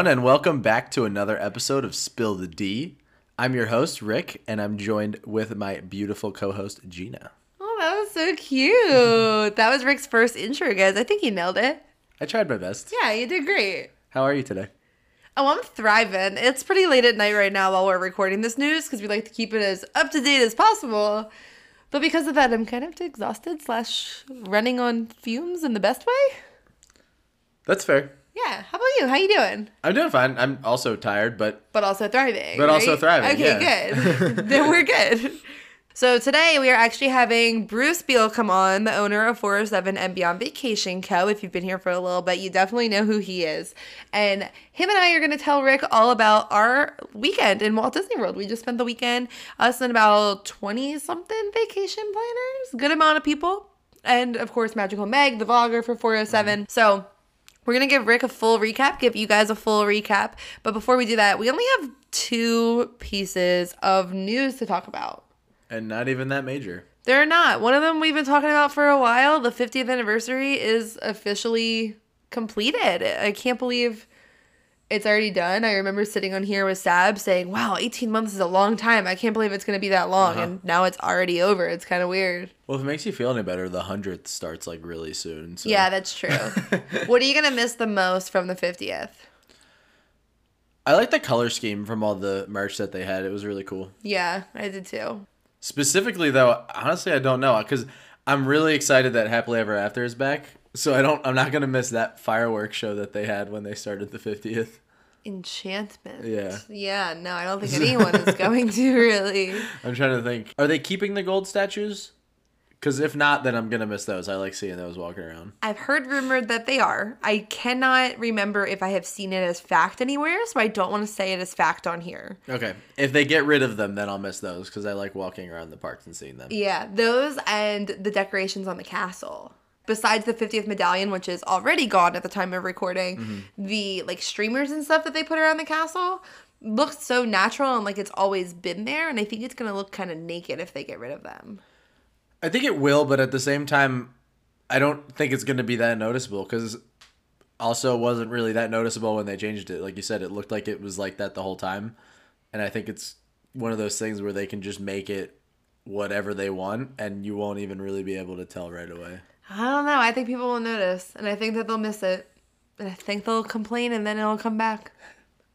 everyone, and welcome back to another episode of Spill the D. I'm your host, Ric, and I'm joined with my beautiful co host, Gina. Oh, that was so cute. that was Ric's first intro, guys. I think he nailed it. I tried my best. Yeah, you did great. How are you today? Oh, I'm thriving. It's pretty late at night right now while we're recording this news because we like to keep it as up to date as possible. But because of that, I'm kind of exhausted slash running on fumes in the best way. That's fair. Yeah. How about you? How you doing? I'm doing fine. I'm also tired, but But also thriving. But also thriving, Okay, yeah. good. then we're good. So today we are actually having Bruce Beil come on, the owner of 407 and Beyond Vacation Co. If you've been here for a little bit, you definitely know who he is. And him and I are going to tell Ric all about our weekend in Walt Disney World. We just spent the weekend, us and about 20 something vacation planners, good amount of people. And of course, Magical Meg, the vlogger for 407. So we're going to give Ric a full recap, give you guys a full recap. But before we do that, we only have two pieces of news to talk about. and not even that major. They're not. One of them we've been talking about for a while. The 50th anniversary is officially completed. I can't believe it's already done. I remember sitting on here with Sab saying, wow, 18 months is a long time. I can't believe it's going to be that long. Uh-huh. And now it's already over. It's kind of weird. Well, if it makes you feel any better, the 100th starts like really soon. So. Yeah, that's true. what are you going to miss the most from the 50th? I like the color scheme from all the merch that they had. It was really cool. Yeah, I did too. Specifically, though, honestly, I don't know because I'm really excited that Happily Ever After is back. So I don't. I'm not gonna miss that fireworks show that they had when they started the 50th. Enchantment. Yeah. Yeah, no, I don't think anyone is going to really. I'm trying to think. Are they keeping the gold statues? Because if not, then I'm gonna miss those. I like seeing those walking around. I've heard rumored that they are. I cannot remember if I have seen it as fact anywhere, so I don't want to say it as fact on here. Okay. If they get rid of them, then I'll miss those because I like walking around the parks and seeing them. Yeah, those and the decorations on the castle. Besides the 50th medallion, which is already gone at the time of recording, mm-hmm. the like streamers and stuff that they put around the castle looks so natural and like it's always been there. And I think it's gonna look kind of naked if they get rid of them. I think it will, but at the same time, I don't think it's gonna be that noticeable because also it wasn't really that noticeable when they changed it. Like you said, it looked like it was like that the whole time, and I think it's one of those things where they can just make it whatever they want, and you won't even really be able to tell right away. I don't know. I think people will notice, and I think that they'll miss it. And I think they'll complain, and then it'll come back.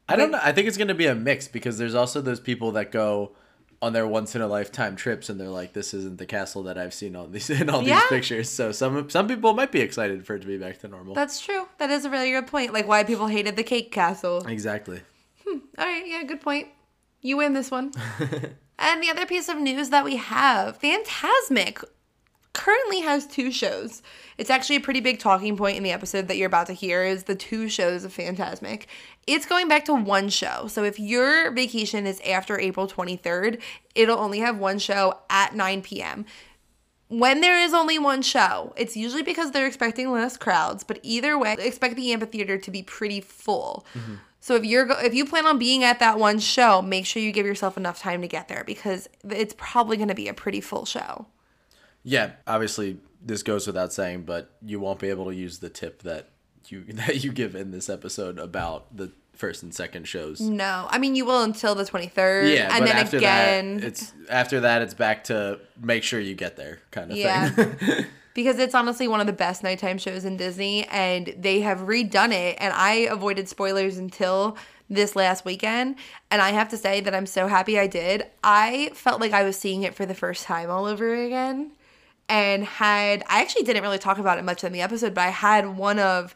I don't know. I think it's going to be a mix because there's also those people that go on their once in a lifetime trips and they're like, "This isn't the castle that I've seen on these in all Yeah. these pictures." So some some people might be excited for it to be back to normal. That's true. That is a really good point. Like why people hated the cake castle. exactly. Hmm. All right, yeah, good point. You win this one. and the other piece of news that we have, Phantasmic currently has two shows. It's actually a pretty big talking point in the episode that you're about to hear is the two shows of Phantasmic. It's going back to one show. So if your vacation is after April 23rd, it'll only have one show at 9 p.m. When there is only one show, it's usually because they're expecting less crowds, but either way, expect the amphitheater to be pretty full. Mm-hmm. So if you're go- if you plan on being at that one show, make sure you give yourself enough time to get there because it's probably going to be a pretty full show. Yeah, obviously this goes without saying, but you won't be able to use the tip that you that you give in this episode about the first and second shows. No, I mean you will until the 23rd Yeah, and then again that, it's after that it's back to make sure you get there kind of Yeah. thing. because it's honestly one of the best nighttime shows in Disney and they have redone it and I avoided spoilers until this last weekend and I have to say that I'm so happy I did. I felt like I was seeing it for the first time all over again and had I actually didn't really talk about it much in the episode but I had one of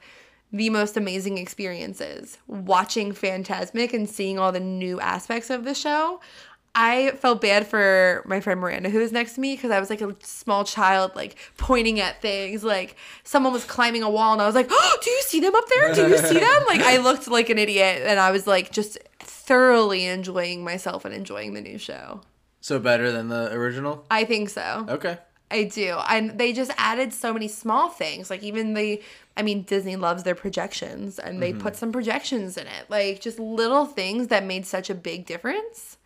the most amazing experiences watching Phantasmic and seeing all the new aspects of the show. I felt bad for my friend Miranda who was next to me because I was like a small child, like pointing at things. Like someone was climbing a wall, and I was like, "Oh, do you see them up there? Do you see them?" Like I looked like an idiot, and I was like just thoroughly enjoying myself and enjoying the new show. so better than the original? I think so. Okay. I do. And they just added so many small things. Like even the I mean Disney loves their projections and they put some projections in it. Like just little things that made such a big difference.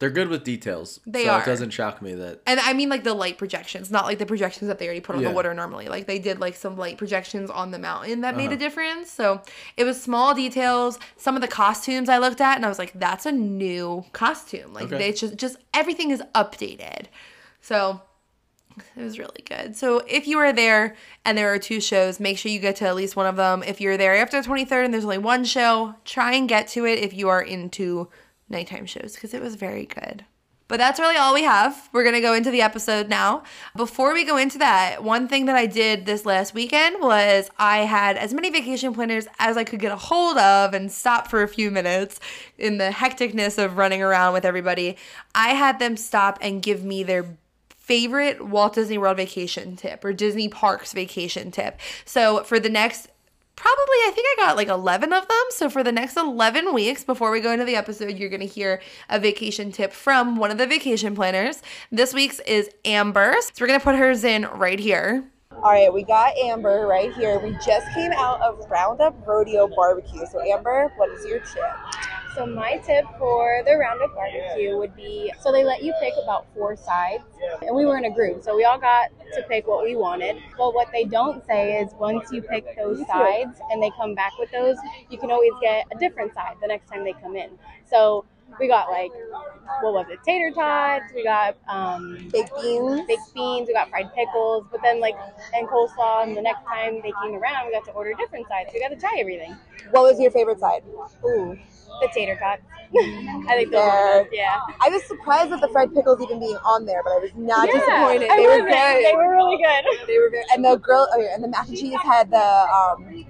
They're good with details. They so are. it doesn't shock me that And I mean like the light projections, not like the projections that they already put on Yeah. the water normally. Like they did like some light projections on the mountain that made a Uh-huh. difference. So it was small details. Some of the costumes I looked at and I was like, that's a new costume. Like Okay. they just just everything is updated. So it was really good. So if you are there and there are two shows, make sure you get to at least one of them. If you're there after the 23rd and there's only one show, try and get to it if you are into nighttime shows because it was very good. But that's really all we have. We're going to go into the episode now. Before we go into that, one thing that I did this last weekend was I had as many vacation planners as I could get a hold of and stop for a few minutes in the hecticness of running around with everybody. I had them stop and give me their favorite Walt Disney World vacation tip or Disney Parks vacation tip. So for the next probably I think I got like 11 of them. So for the next 11 weeks before we go into the episode, you're going to hear a vacation tip from one of the vacation planners. This week's is Amber. So we're going to put hers in right here. All right, we got Amber right here. We just came out of Roundup Rodeo Barbecue. So, Amber, what is your tip? So my tip for the Roundup barbecue would be so they let you pick about four sides, and we were in a group, so we all got to pick what we wanted. But what they don't say is once you pick those sides and they come back with those, you can always get a different side the next time they come in. So we got like what was it, tater tots, we got um, Baked beans. baked beans, we got fried pickles, but then like and coleslaw. And the next time they came around, we got to order different sides. So We got to try everything. What was your favorite side? Ooh, the tater tots. I think those were yeah. I was surprised at the fried pickles even being on there, but I was not Yeah, disappointed. I They were good. They were really good. They were good. And the grill oh, and the mac and cheese had the um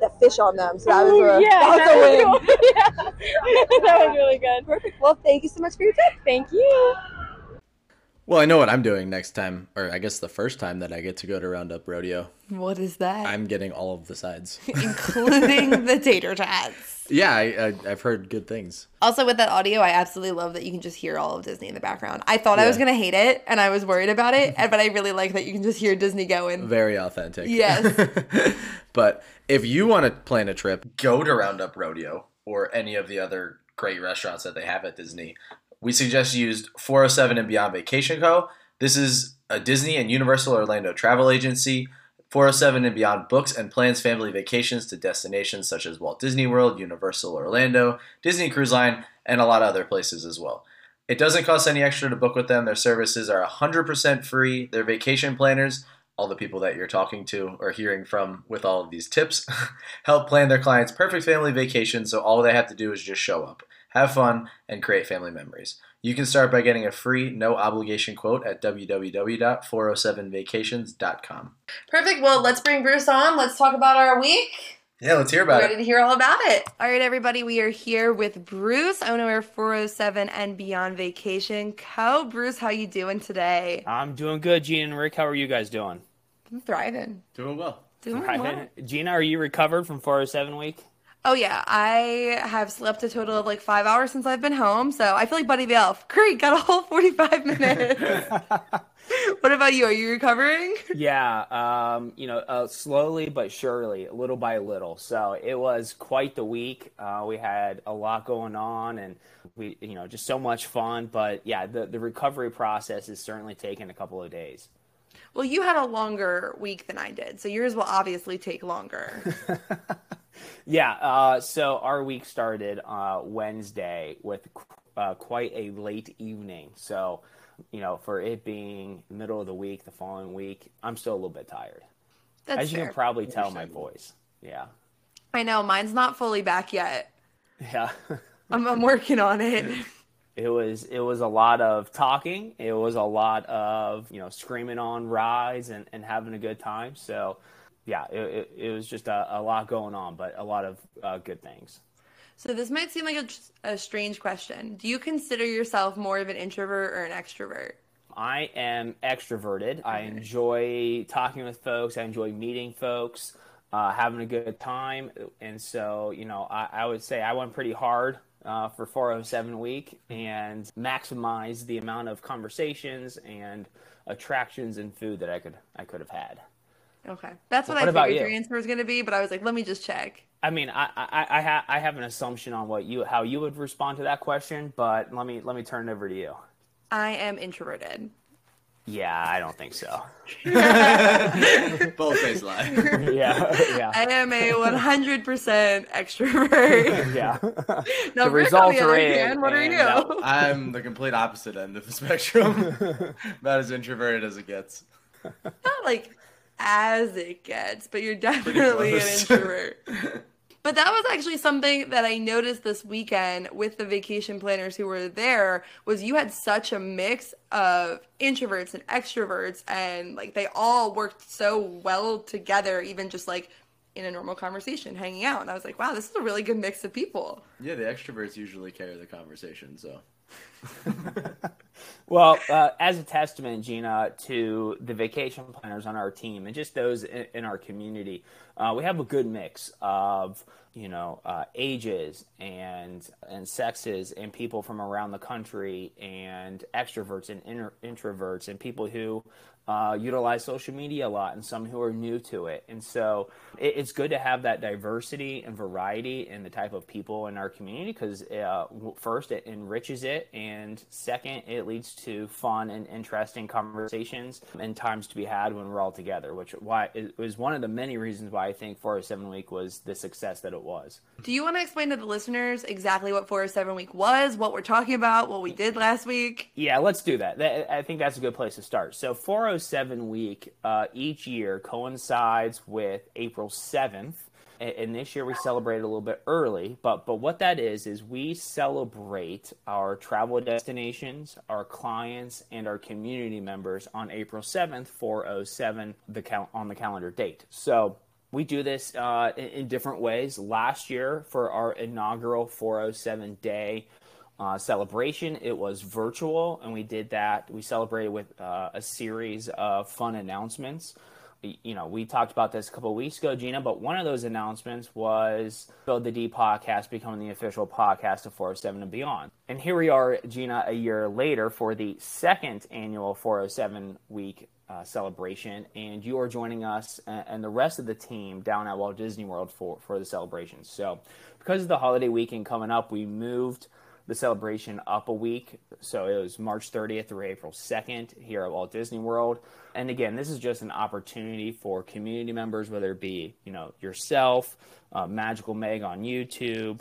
the fish on them, so that was a yeah, that was a win. cool. yeah. that was really good. Perfect. Well, thank you so much for your tip. Thank you. Well, I know what I'm doing next time, or I guess the first time that I get to go to Roundup Rodeo. What is that? I'm getting all of the sides. Including the tater tots. yeah, I, I've heard good things. Also, with that audio, I absolutely love that you can just hear all of Disney in the background. I thought I was gonna hate it, and I was worried about it, and- but I really like that you can just hear Disney going. Very authentic. Yes. but if you want to plan a trip, go to Roundup Rodeo or any of the other great restaurants that they have at Disney. We suggest you use 407 and Beyond Vacation Co. This is a Disney and Universal Orlando travel agency. 407 and Beyond books and plans family vacations to destinations such as Walt Disney World, Universal Orlando, Disney Cruise Line, and a lot of other places as well. It doesn't cost any extra to book with them. Their services are 100% free. Their vacation planners, all the people that you're talking to or hearing from with all of these tips, help plan their clients' perfect family vacation so all they have to do is just show up, have fun, and create family memories. You can start by getting a free, no obligation quote at www.407vacations.com. Perfect. Well, let's bring Bruce on. Let's talk about our week. Yeah, let's hear We're about ready it. to hear all about it. All right, everybody, we are here with Bruce, owner of 407 and Beyond Vacation Co. Bruce, how you doing today? I'm doing good, Gina and Ric. How are you guys doing? I'm thriving. Doing well. Doing Right. well. Gina, are you recovered from 407 week? Oh yeah, I have slept a total of like five hours since I've been home, so I feel like Buddy the Elf. Great, got a whole 45 minutes. what about you? Are you recovering? yeah, um, you know, uh, slowly but surely, little by little. So it was quite the week. Uh, we had a lot going on, and we, you know, just so much fun. But yeah, the the recovery process is certainly taking a couple of days. Well, you had a longer week than I did, so yours will obviously take longer. Yeah, uh, so our week started uh, Wednesday with uh, quite a late evening. So, you know, for it being middle of the week, the following week, I'm still a little bit tired. That's As you fair. can probably tell my voice. Yeah. I know mine's not fully back yet. Yeah. I'm, I'm working on it. it was it was a lot of talking. It was a lot of, you know, screaming on rides and, and having a good time. So, yeah, it, it, it was just a, a lot going on, but a lot of uh, good things. So this might seem like a, a strange question. Do you consider yourself more of an introvert or an extrovert? I am extroverted. I enjoy talking with folks. I enjoy meeting folks, uh, having a good time. And so, you know, I, I would say I went pretty hard uh, for 407 week and maximized the amount of conversations and attractions and food that I could I could have had. Okay, that's what, What I about figured you? your answer was going to be, but I was like, let me just check. I mean, I I, I, ha- I have an assumption on what you how you would respond to that question, but let me let me turn it over to you. I am introverted. Yeah, I don't think so. Both face lie. yeah, yeah, I am a 100% extrovert. yeah. Now, The Ric, results on the other are in, hand, what are you? that- I'm the complete opposite end of the spectrum. About as introverted as it gets. Not like as it gets, but you're definitely an introvert. But that was actually something that I noticed this weekend with the vacation planners who were there was you had such a mix of introverts and extroverts and like they all worked so well together even just like in a normal conversation hanging out and I was like wow this is a really good mix of people. Yeah, the extroverts usually carry the conversation, so. Well, uh, as a testament, Gina, to the vacation planners on our team and just those in, in our community, uh, we have a good mix of you know uh, ages and and sexes and people from around the country and extroverts and inter- introverts and people who uh, utilize social media a lot and some who are new to it. And so it, it's good to have that diversity and variety in the type of people in our community because uh, first, it enriches it, and second, it leads to fun and interesting conversations and times to be had when we're all together, which why it was one of the many reasons why I think 407 Week was the success that it was. Do you want to explain to the listeners exactly what 407 week was, what we're talking about, what we did last week? Yeah, let's do that. that. I think that's a good place to start. So, 407 week uh, each year coincides with April 7th. And this year we celebrate a little bit early, but but what that is is we celebrate our travel destinations, our clients, and our community members on April seventh, four oh seven, the count on the calendar date. So we do this uh, in, in different ways. Last year for our inaugural 407 day uh, celebration. It was virtual, and we did that. We celebrated with uh, a series of fun announcements. You know, we talked about this a couple weeks ago, Gina, but one of those announcements was Spill the D podcast becoming the official podcast of 407 and beyond. And here we are, Gina, a year later for the second annual 407 week uh, celebration, and you are joining us and, and the rest of the team down at Walt Disney World for, for the celebration. So, because of the holiday weekend coming up, we moved the celebration up a week. So it was March 30th through April 2nd here at Walt Disney World. And again, this is just an opportunity for community members, whether it be you know yourself, uh, Magical Meg on YouTube,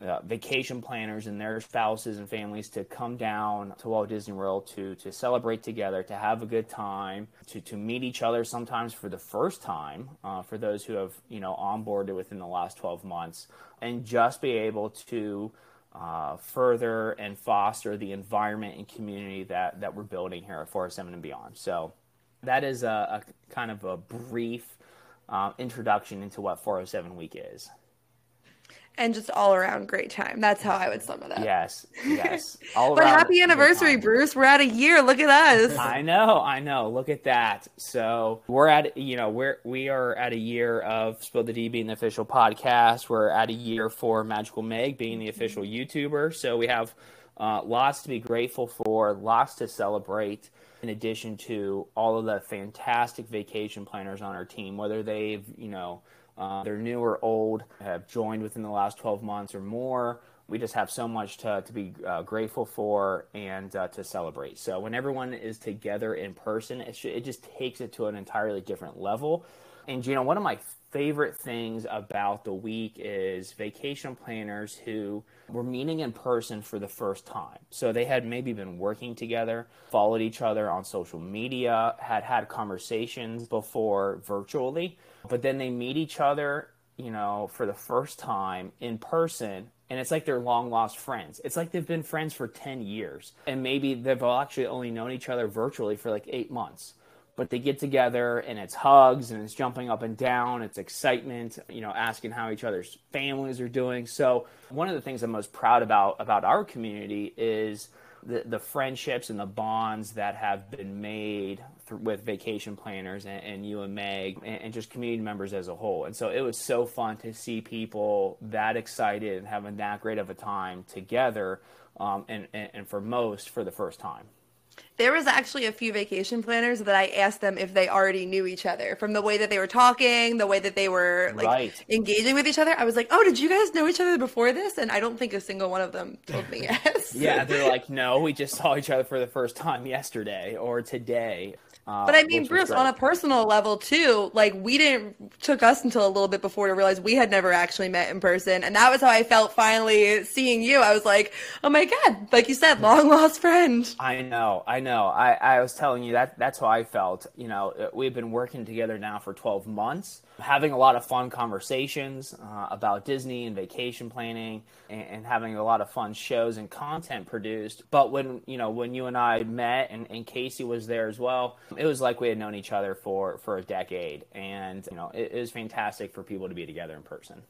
uh, vacation planners and their spouses and families to come down to Walt Disney World to to celebrate together, to have a good time, to to meet each other sometimes for the first time uh, for those who have you know onboarded within the last 12 months, and just be able to uh, further and foster the environment and community that that we're building here at 407 and beyond. So that is a, a kind of a brief uh, introduction into what 407 week is. And just all around great time. That's how I would sum it up. Yes, yes. All But happy anniversary. Bruce. We're at a year. Look at us. I know, I know. Look at that. So we're at, you know, we're we are at a year of Spill the D being the official podcast. We're at a year for Magical Meg being the official YouTuber. So we have uh, lots to be grateful for, lots to celebrate. In addition to all of the fantastic vacation planners on our team, whether they've, you know, uh, they're new or old, have joined within the last 12 months or more. We just have so much to, to be uh, grateful for and uh, to celebrate. So when everyone is together in person, it, it just takes it to an entirely different level. And Gina, one of my favorite things about the week is vacation planners who were meeting in person for the first time. So they had maybe been working together, followed each other on social media, had had conversations before virtually, but then they meet each other, you know, for the first time in person and it's like they're long lost friends. It's like they've been friends for 10 years and maybe they've actually only known each other virtually for like 8 months but they get together and it's hugs and it's jumping up and down it's excitement you know asking how each other's families are doing so one of the things i'm most proud about about our community is the, the friendships and the bonds that have been made th- with vacation planners and, and you and meg and, and just community members as a whole and so it was so fun to see people that excited and having that great of a time together um, and, and, and for most for the first time There was actually a few vacation planners that I asked them if they already knew each other from the way that they were talking, the way that they were like Right. engaging with each other. I was like, "Oh, did you guys know each other before this?" And I don't think a single one of them told me yes. Yeah, they're like, no, we just saw each other for the first time yesterday or today. Uh, But I mean, Bruce, on a personal level too, like we didn't took us until a little bit before to realize we had never actually met in person, and that was how I felt finally seeing you. I was like, oh my god, like you said, long lost friend. I know, I know. I, I was telling you that that's how I felt. You know, uh, we've been working together now for 12 months, having a lot of fun conversations uh, about Disney and vacation planning and, and having a lot of fun shows and content produced. But when, you know, when you and I met and, and Casey was there as well, it was like we had known each other for, for a decade. And, you know, it, it was fantastic for people to be together in person.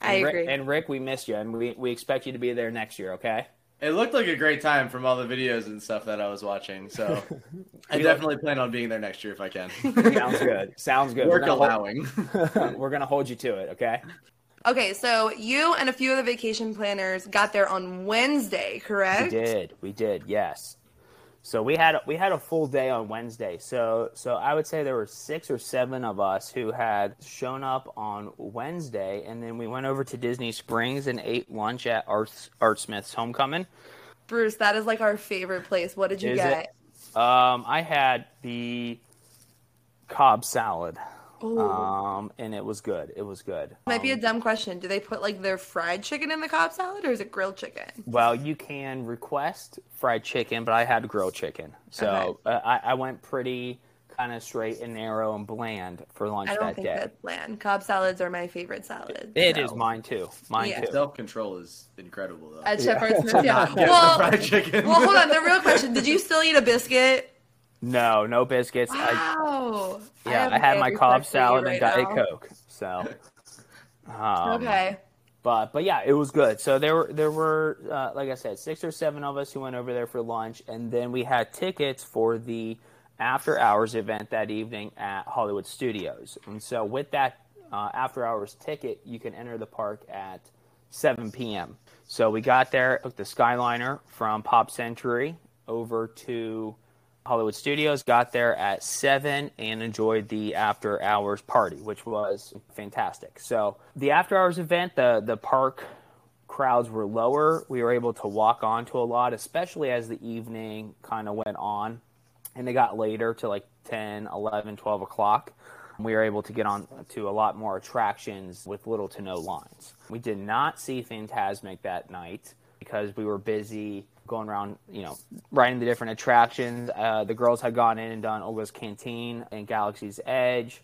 I And Ric- agree. and Ric, we missed you, and we, we expect you to be there next year, okay? It looked like a great time from all the videos and stuff that I was watching. So I definitely plan on being there next year if I can. Sounds good. Sounds good. We're Work gonna hold- allowing. We're gonna hold you to it, okay? Okay, so you and a few of the vacation planners got there on Wednesday, correct? We did. We did. Yes. So we had we had a full day on Wednesday. So so I would say there were six or seven of us who had shown up on Wednesday, and then we went over to Disney Springs and ate lunch at Art Art Smith's homecoming. Bruce, that is like our favorite place. What did you Is get? it? Um, I had the Cobb salad, Ooh. um, and it was good. It was good. Might be a Um, dumb question. Do they put like their fried chicken in the Cobb salad or is it grilled chicken? Well, you can request fried chicken, but I had grilled chicken, so uh, I, I went pretty kind of straight and narrow and bland for lunch I don't that think day. that's bland. Cobb salads are my favorite salad. It is so. mine too. Mine Yeah. too. Self control is incredible though. At Chef Art yeah. Not get the Well, fried chicken. well, hold on. The real question: Did you still eat a biscuit? No, no biscuits. I, Wow. yeah, have I, had my Cobb respect for you salad and right Diet now. Coke. So, um, Okay. but but yeah, it was good. So there were there were uh, like I said, six or seven of us who went over there for lunch, and then we had tickets for the after hours event that evening at Hollywood Studios. And so with that uh, after hours ticket, you can enter the park at 7 p.m. So we got there, took the Skyliner from Pop Century over to Hollywood Studios, got there at 7 and enjoyed the after hours party, which was fantastic. So, the after hours event, the, the park crowds were lower. We were able to walk onto a lot, especially as the evening kind of went on and they got later to like 10, 11, 12 o'clock. We were able to get on to a lot more attractions with little to no lines. We did not see Phantasmic that night because we were busy going around, you know, riding the different attractions. Uh, the girls had gone in and done Oga's Cantina and Galaxy's Edge,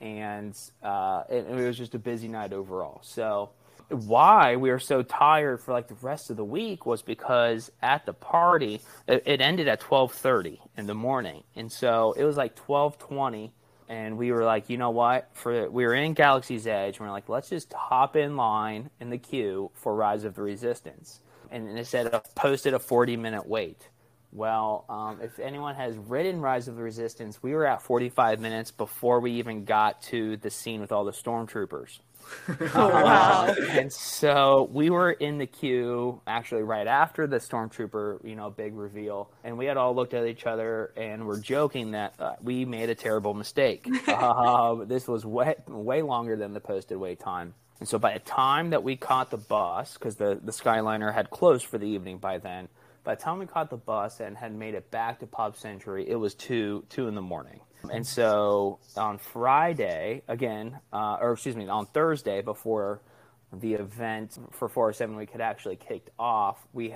and uh, it, it was just a busy night overall. So why we were so tired for like the rest of the week was because at the party it, it ended at 12:30 in the morning and so it was like 12:20 and we were like you know what for we were in Galaxy's Edge and we are like let's just hop in line in the queue for Rise of the Resistance and it said posted a 40 minute wait well, um, if anyone has ridden Rise of the Resistance, we were at 45 minutes before we even got to the scene with all the stormtroopers. Oh, wow. and so we were in the queue actually right after the stormtrooper, you know, big reveal, and we had all looked at each other and were joking that uh, we made a terrible mistake. uh, this was way way longer than the posted wait time. And so by the time that we caught the bus, because the, the Skyliner had closed for the evening by then, by the time we caught the bus and had made it back to Pop Century, it was two two in the morning. And so on Friday, again, uh, or excuse me, on Thursday before the event for 407 Week had actually kicked off, we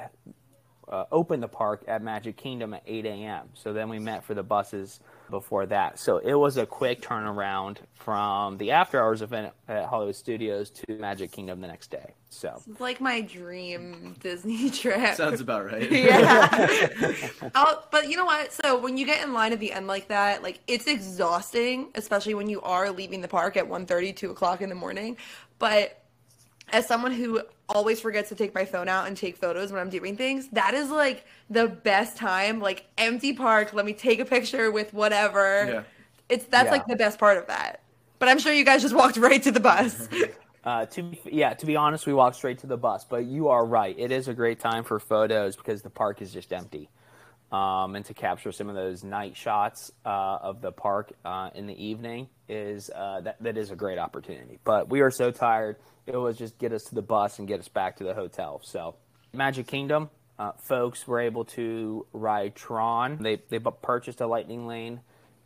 uh, opened the park at Magic Kingdom at 8 a.m. So then we met for the buses before that. So it was a quick turnaround from the after hours event at Hollywood Studios to Magic Kingdom the next day. So It's like my dream Disney trip. Sounds about right. yeah. oh, but you know what? So when you get in line at the end like that, like it's exhausting, especially when you are leaving the park at 1.30, 2 o'clock in the morning. But as someone who always forgets to take my phone out and take photos when I'm doing things, that is like the best time. Like empty park, let me take a picture with whatever. Yeah. It's that's Yeah. like the best part of that. But I'm sure you guys just walked right to the bus. Uh, to yeah, to be honest, we walked straight to the bus. But you are right; it is a great time for photos because the park is just empty. Um, and to capture some of those night shots uh, of the park uh, in the evening is uh, that that is a great opportunity. But we are so tired; it was just get us to the bus and get us back to the hotel. So, Magic Kingdom uh, folks were able to ride Tron. They they purchased a Lightning Lane.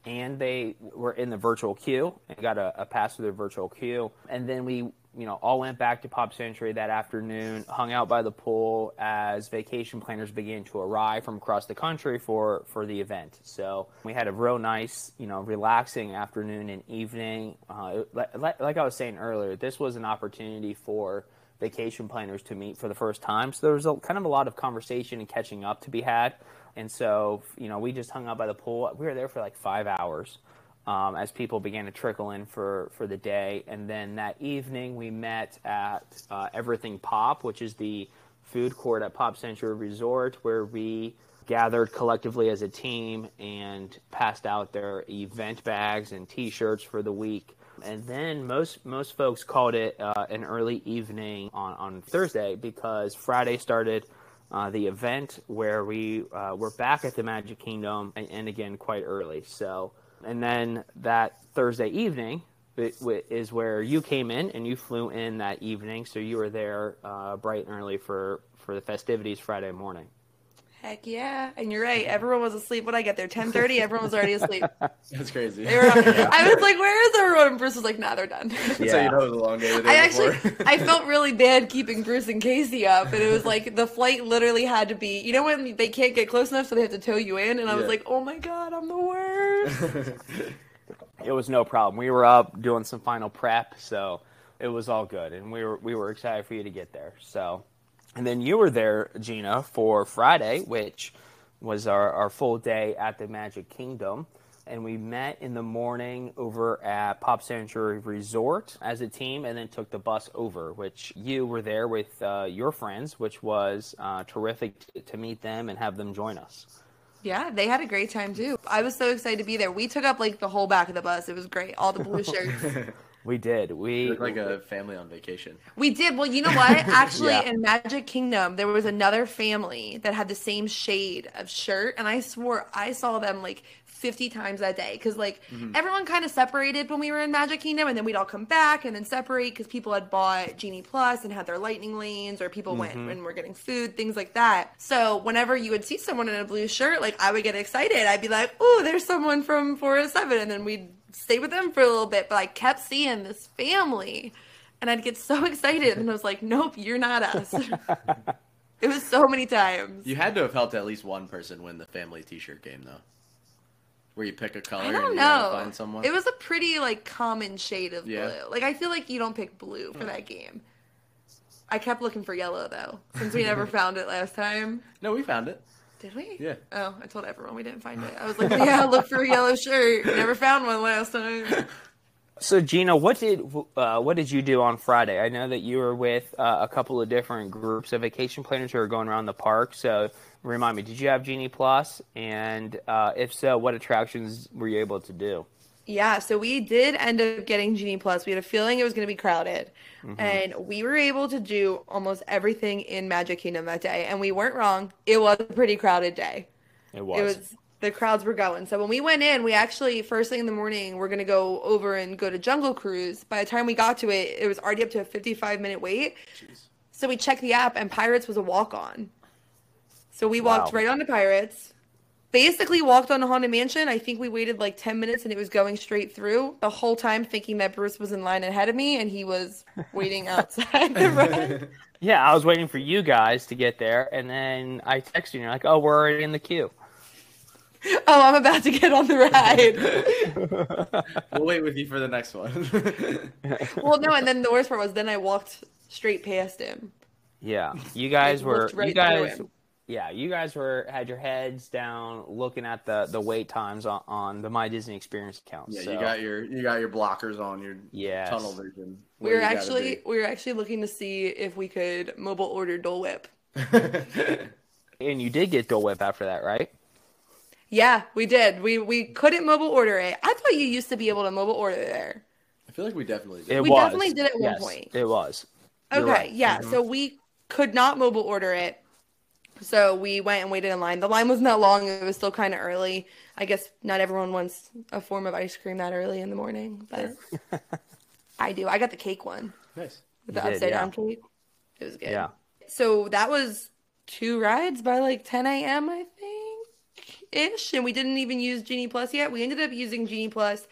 And they were in the virtual queue and got a, a pass through the virtual queue. And then we you know, all went back to Pop Century that afternoon, hung out by the pool as vacation planners began to arrive from across the country for, for the event. So we had a real nice, you know, relaxing afternoon and evening. Uh, like, like I was saying earlier, this was an opportunity for vacation planners to meet for the first time. So there was a, kind of a lot of conversation and catching up to be had. And so, you know, we just hung out by the pool. We were there for like five hours um, as people began to trickle in for, for the day. And then that evening, we met at uh, Everything Pop, which is the food court at Pop Century Resort, where we gathered collectively as a team and passed out their event bags and T-shirts for the week. And then most most folks called it uh, an early evening on, on Thursday because Friday started uh, the event where we uh, were back at the Magic Kingdom and, and again quite early. So and then that Thursday evening is where you came in and you flew in that evening, so you were there uh, bright and early for for the festivities Friday morning. Heck yeah! And you're right. Everyone was asleep when I get there. Ten thirty. Everyone was already asleep. That's crazy. Were, I was like, "Where is everyone?" And Bruce was like, "Nah, they're done." That's yeah. how you know it was a long day. I actually, I felt really bad keeping Bruce and Casey up, and it was like the flight literally had to be. You know when they can't get close enough, so they have to tow you in, and I was like, "Oh my god, I'm the worst." it was no problem. We were up doing some final prep, so it was all good, and we were we were excited for you to get there. So and then you were there, Gina, for Friday, which was our, our full day at the Magic Kingdom. And we met in the morning over at Pop Century Resort as a team and then took the bus over, which you were there with uh, your friends, which was uh, terrific to, to meet them and have them join us. Yeah, they had a great time too. I was so excited to be there. We took up like the whole back of the bus. It was great. All the blue shirts. We did. We looked like a family on vacation. We did. Well, you know what? Actually, yeah. in Magic Kingdom, there was another family that had the same shade of shirt, and I swore I saw them like 50 times that day because like mm-hmm. everyone kind of separated when we were in Magic Kingdom, and then we'd all come back and then separate because people had bought Genie Plus and had their lightning lanes, or people mm-hmm. went and were getting food, things like that. So whenever you would see someone in a blue shirt, like I would get excited. I'd be like, "Oh, there's someone from 407," and then we'd stay with them for a little bit, but I kept seeing this family and I'd get so excited and I was like, nope, you're not us. it was so many times. You had to have helped at least one person win the family t-shirt game though. Where you pick a color I don't and know. find someone. It was a pretty like common shade of yeah. blue. Like I feel like you don't pick blue for hmm. that game. I kept looking for yellow though, since we never found it last time. No, we found it. Did we? Yeah. Oh, I told everyone we didn't find it. I was like, yeah, look for a yellow shirt. Never found one last time. So Gina, what did uh, what did you do on Friday? I know that you were with uh, a couple of different groups of vacation planners who were going around the park. So remind me, did you have Genie Plus? And uh, if so, what attractions were you able to do? Yeah, so we did end up getting Genie Plus. We had a feeling it was going to be crowded. Mm-hmm. And we were able to do almost everything in Magic Kingdom that day. And we weren't wrong. It was a pretty crowded day. It was. It was the crowds were going. So when we went in, we actually first thing in the morning, we're going to go over and go to Jungle Cruise. By the time we got to it, it was already up to a 55 minute wait. Jeez. So we checked the app and Pirates was a walk on. So we walked wow. right on to Pirates basically walked on a haunted mansion. I think we waited like 10 minutes and it was going straight through the whole time thinking that Bruce was in line ahead of me and he was waiting outside the ride. Yeah, I was waiting for you guys to get there and then I texted you and you're like, "Oh, we're already in the queue." Oh, I'm about to get on the ride. we'll wait with you for the next one. well, no, and then the worst part was then I walked straight past him. Yeah, you guys were right you guys yeah, you guys were had your heads down looking at the the wait times on, on the My Disney Experience account. Yeah, so. you got your you got your blockers on your yes. tunnel vision. We were actually we were actually looking to see if we could mobile order Dole Whip. and you did get Dole Whip after that, right? Yeah, we did. We we couldn't mobile order it. I thought you used to be able to mobile order there. I feel like we definitely did. It we was. definitely did at yes, one point. It was. okay, right. yeah. Mm-hmm. So we could not mobile order it So we went and waited in line. The line wasn't that long. It was still kind of early. I guess not everyone wants a form of ice cream that early in the morning, but I do. I got the cake one Nice. with the You did, upside yeah. down cake. It was good. Yeah. So that was two rides by like 10 a.m. I think ish, and we didn't even use Genie Plus yet. We ended up using Genie Plus.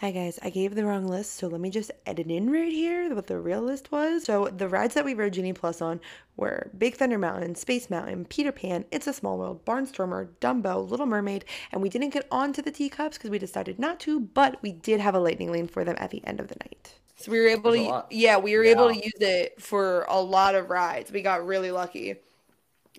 Hi guys, I gave the wrong list, so let me just edit in right here what the real list was. So the rides that we rode Genie Plus on were Big Thunder Mountain, Space Mountain, Peter Pan, It's a Small World, Barnstormer, Dumbo, Little Mermaid, and we didn't get onto the teacups because we decided not to, but we did have a lightning lane for them at the end of the night. So we were able to, yeah, we were able to use it for a lot of rides. We got really lucky. It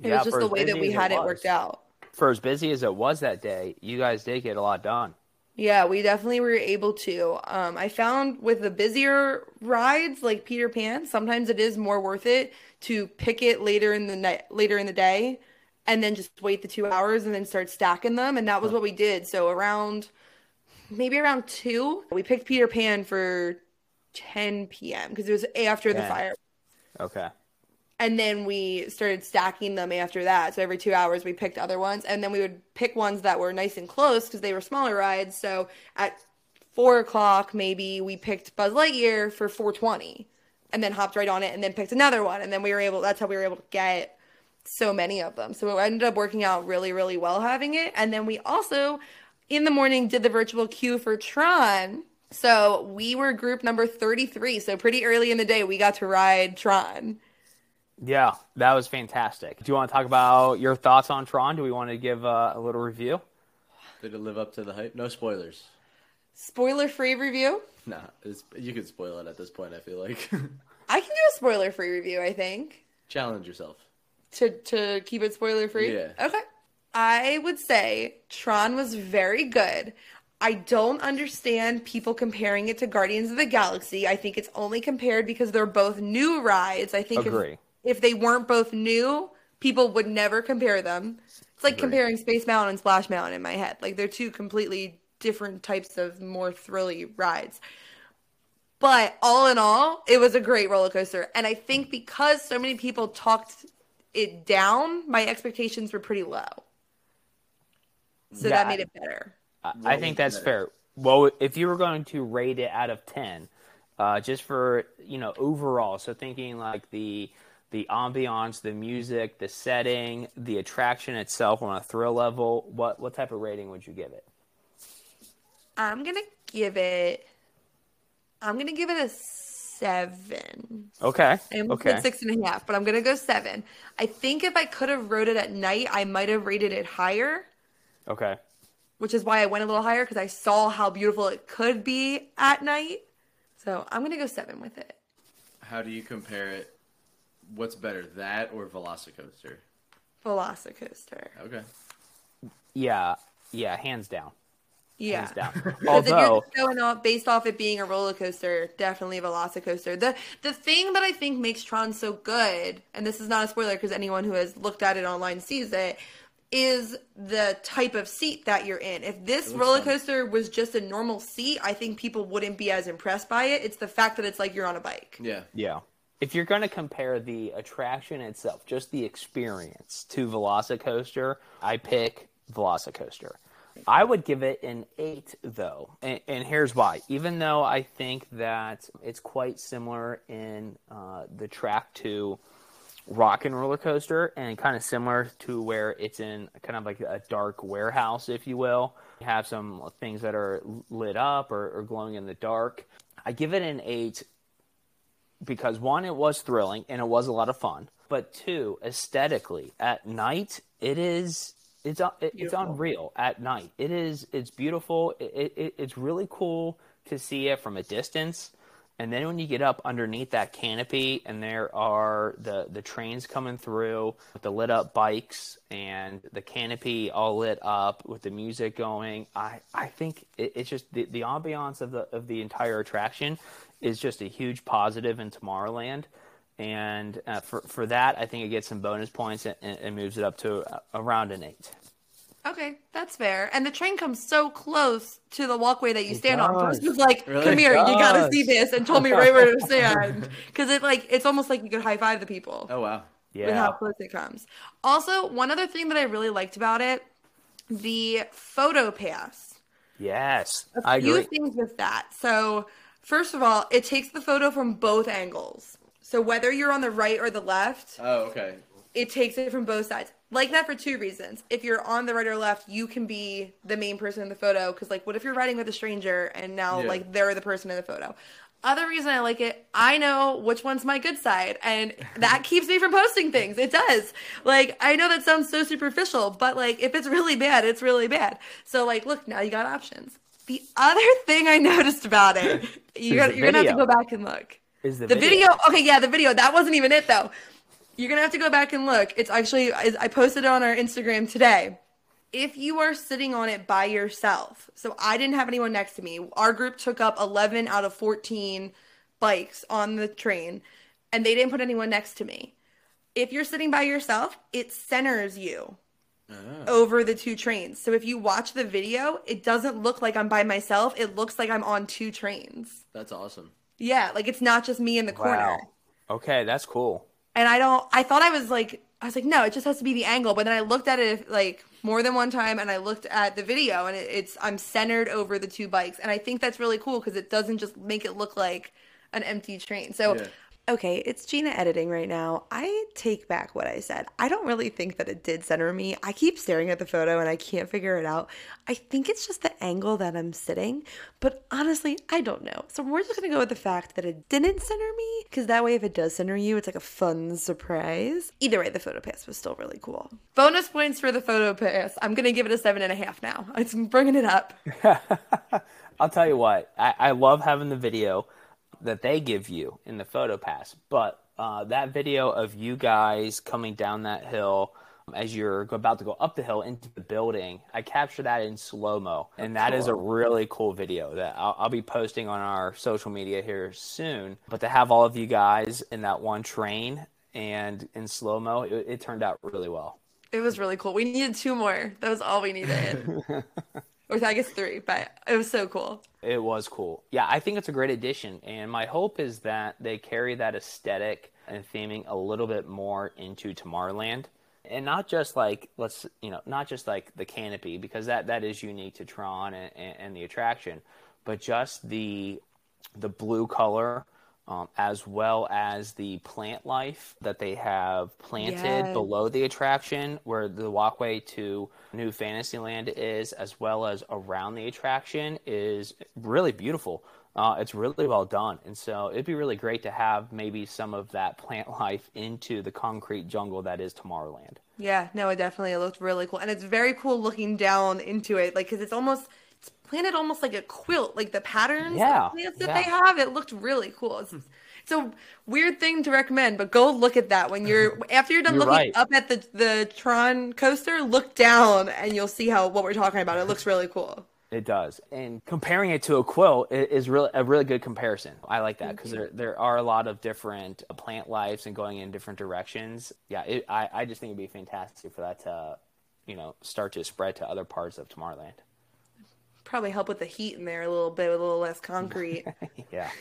Yeah, was just the way that we as it had it worked out. For as busy as it was that day, you guys did get a lot done. Yeah, we definitely were able to. Um, I found with the busier rides like Peter Pan, sometimes it is more worth it to pick it later in the night, later in the day, and then just wait the two hours and then start stacking them. And that was what we did. So around maybe around two, we picked Peter Pan for 10 p.m. because it was after the fire. Okay. And then we started stacking them after that. So every two hours we picked other ones. And then we would pick ones that were nice and close because they were smaller rides. So at four o'clock, maybe we picked Buzz Lightyear for 420 and then hopped right on it and then picked another one. And then we were able, that's how we were able to get so many of them. So it ended up working out really, really well having it. And then we also, in the morning, did the virtual queue for Tron. So we were group number 33. So pretty early in the day, we got to ride Tron. Yeah, that was fantastic. Do you want to talk about your thoughts on Tron? Do we want to give uh, a little review? Did it live up to the hype? No spoilers. Spoiler free review. Nah, it's, you can spoil it at this point. I feel like I can do a spoiler free review, I think. challenge yourself. To to keep it spoiler free. Yeah. Okay. I would say Tron was very good. I don't understand people comparing it to Guardians of the Galaxy. I think it's only compared because they're both new rides. I think Agree. if they weren't both new, people would never compare them. It's like Agree. comparing Space Mountain and Splash Mountain in my head. Like they're two completely different types of more thrilly rides. But all in all, it was a great roller coaster. And I think because so many people talked it down, my expectations were pretty low. So Yeah, that made it better. I- I think that's better? fair. Well, if you were going to rate it out of ten, uh, just for you know overall, so thinking like the the ambiance, the music, the setting, the attraction itself on a thrill level, what what type of rating would you give it? I'm gonna give it. I'm gonna give it a seven. Okay. I almost Okay. six and a half, but I'm gonna go seven. I think if I could have wrote it at night, I might have rated it higher, Okay. which is why I went a little higher because I saw how beautiful it could be at night. So I'm gonna go seven with it. How do you compare it? What's better, that or Velocicoaster? Velocicoaster. Okay. Yeah. Yeah. Hands down. Yeah. Hands down. Because if Although. you're going off based off it being a roller coaster, definitely a Velocicoaster. The the thing that I think makes Tron so good, and this is not a spoiler because anyone who has looked at it online sees it, is the type of seat that you're in. If this looks roller fun. coaster was just a normal seat, I think people wouldn't be as impressed by it. It's the fact that it's like you're on a bike. Yeah. Yeah. If you're going to compare the attraction itself, just the experience to Velocicoaster, I pick Velocicoaster. I would give it an 8 though. And, and here's why. Even though I think that it's quite similar in uh, the track to Rock and Roller Coaster and kind of similar to where it's in kind of like a dark warehouse, if you will. You have some things that are lit up or, or glowing in the dark. I give it an 8 because one, it was thrilling and it was a lot of fun. But two, aesthetically, at night, it is it's uh, it, it's Beautiful. unreal. At night, it is it's beautiful. It, it it's really cool to see it from a distance. And then when you get up underneath that canopy, and there are the the trains coming through with the lit up bikes and the canopy all lit up with the music going, I I think it, it's just the the ambiance of the of the entire attraction is just a huge positive in Tomorrowland. And uh, for for that, I think it gets some bonus points and, and moves it up to uh, around an eight. Okay, that's fair. And the train comes so close to the walkway that you stand on. does. Bruce was like, Really? "Come here, you gotta see this," and told me right where to stand. Because it like it's almost like you could high five the people. Oh wow. with how close it comes. Also, one other thing that I really liked about it, the photo pass. Yes, I A few agree. things with that. So, first of all, it takes the photo from both angles. So whether you're on the right or the left, Oh, okay. it takes it from both sides. Like that for two reasons. If you're on the right or left, you can be the main person in the photo. Because, like, what if you're riding with a stranger and now, Yeah. like, they're the person in the photo? Other reason I like it, I know which one's my good side, and that keeps me from posting things. It does. Like, I know that sounds so superficial, but, like, if it's really bad, it's really bad. So, like, look, now you got options. The other thing I noticed about it, you Is got, the you're gonna have to go back and look. Is the, The video. okay, yeah, the video. That wasn't even it though. You're gonna have to go back and look. It's actually I I posted it on our Instagram today. If you are sitting on it by yourself, so I didn't have anyone next to me. Our group took up 11 out of 14 bikes on the train, and they didn't put anyone next to me. If you're sitting by yourself, it centers you Ah. over the two trains. So if you watch the video, it doesn't look like I'm by myself. It looks like I'm on two trains. That's awesome. Yeah, like it's not just me in the corner. Wow. Okay, that's cool. And I don't I thought I was like I was like, no, it just has to be the angle. But then I looked at it like more than one time and I looked at the video and it, it's I'm centered over the two bikes. And I think that's really cool because it doesn't just make it look like an empty train. So Yeah. Okay, it's Gina editing right now. I take back what I said. I don't really think that it did center me. I keep staring at the photo and I can't figure it out. I think it's just the angle that I'm sitting, but honestly, I don't know. So we're just gonna go with the fact that it didn't center me, because that way, if it does center you, it's like a fun surprise. Either way, the photo pass was still really cool. Bonus points for the photo pass. I'm gonna give it a seven and a half now. It's bringing it up. I'll tell you what, I, I love having the video that they give you in the photo pass, but uh, that video of you guys coming down that hill as you're about to go up the hill into the building, I captured that in slow mo, and that is a really cool video that I'll, I'll be posting on our social media here soon. But to have all of you guys in that one train and in slow mo, it, it turned out really well. It was really cool. We needed two more. That was all we needed. or I guess three, but it was so cool. It was cool. Yeah, I think it's a great addition, and my hope is that they carry that aesthetic and theming a little bit more into Tomorrowland, and not just like let's you know not just like the canopy because that that is unique to Tron and, and, and the attraction, but just the the blue color. Um, as well as the plant life that they have planted Yes. below the attraction, where the walkway to New Fantasyland is, as well as around the attraction, is really beautiful. Uh, it's really well done, and so it'd be really great to have maybe some of that plant life into the concrete jungle that is Tomorrowland. Yeah, no, it definitely it looked really cool, and it's very cool looking down into it, like because it's almost planted almost like a quilt, like the patterns Yeah, of plants that yeah. they have. It looked really cool. It's, hmm. it's a weird thing to recommend, but go look at that when you're after you're done You're looking right. up at the the Tron coaster. Look down, and you'll see how what we're talking about. It looks really cool. It does, and comparing it to a quilt is really a really good comparison. I like that because there there are a lot of different uh, plant lives and going in different directions. Yeah, it, I I just think it'd be fantastic for that to, you know, start to spread to other parts of Tomorrowland. Probably help with the heat in there a little bit, with a little less concrete. Yeah.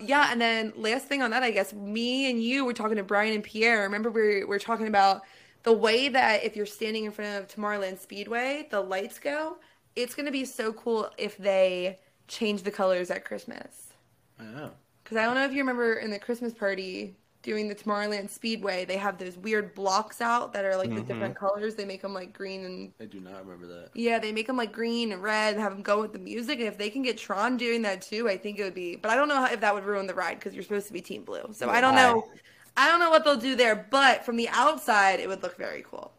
Yeah, and then last thing on that, I guess me and you were talking to Brian and Pierre. Remember we were talking about the way that if you're standing in front of Tomorrowland Speedway, the lights go. It's gonna be so cool if they change the colors at Christmas. Oh. I know. Because I don't know if you remember in the Christmas party doing the Tomorrowland Speedway, they have those weird blocks out that are like the different colors. They make them like green and I do not remember that. yeah, they make them like green and red and have them go with the music. And if they can get Tron doing that too, I think it would be. But I don't know how, if that would ruin the ride because you're supposed to be Team Blue. So I don't know. I don't know what they'll do there. But from the outside, it would look very cool.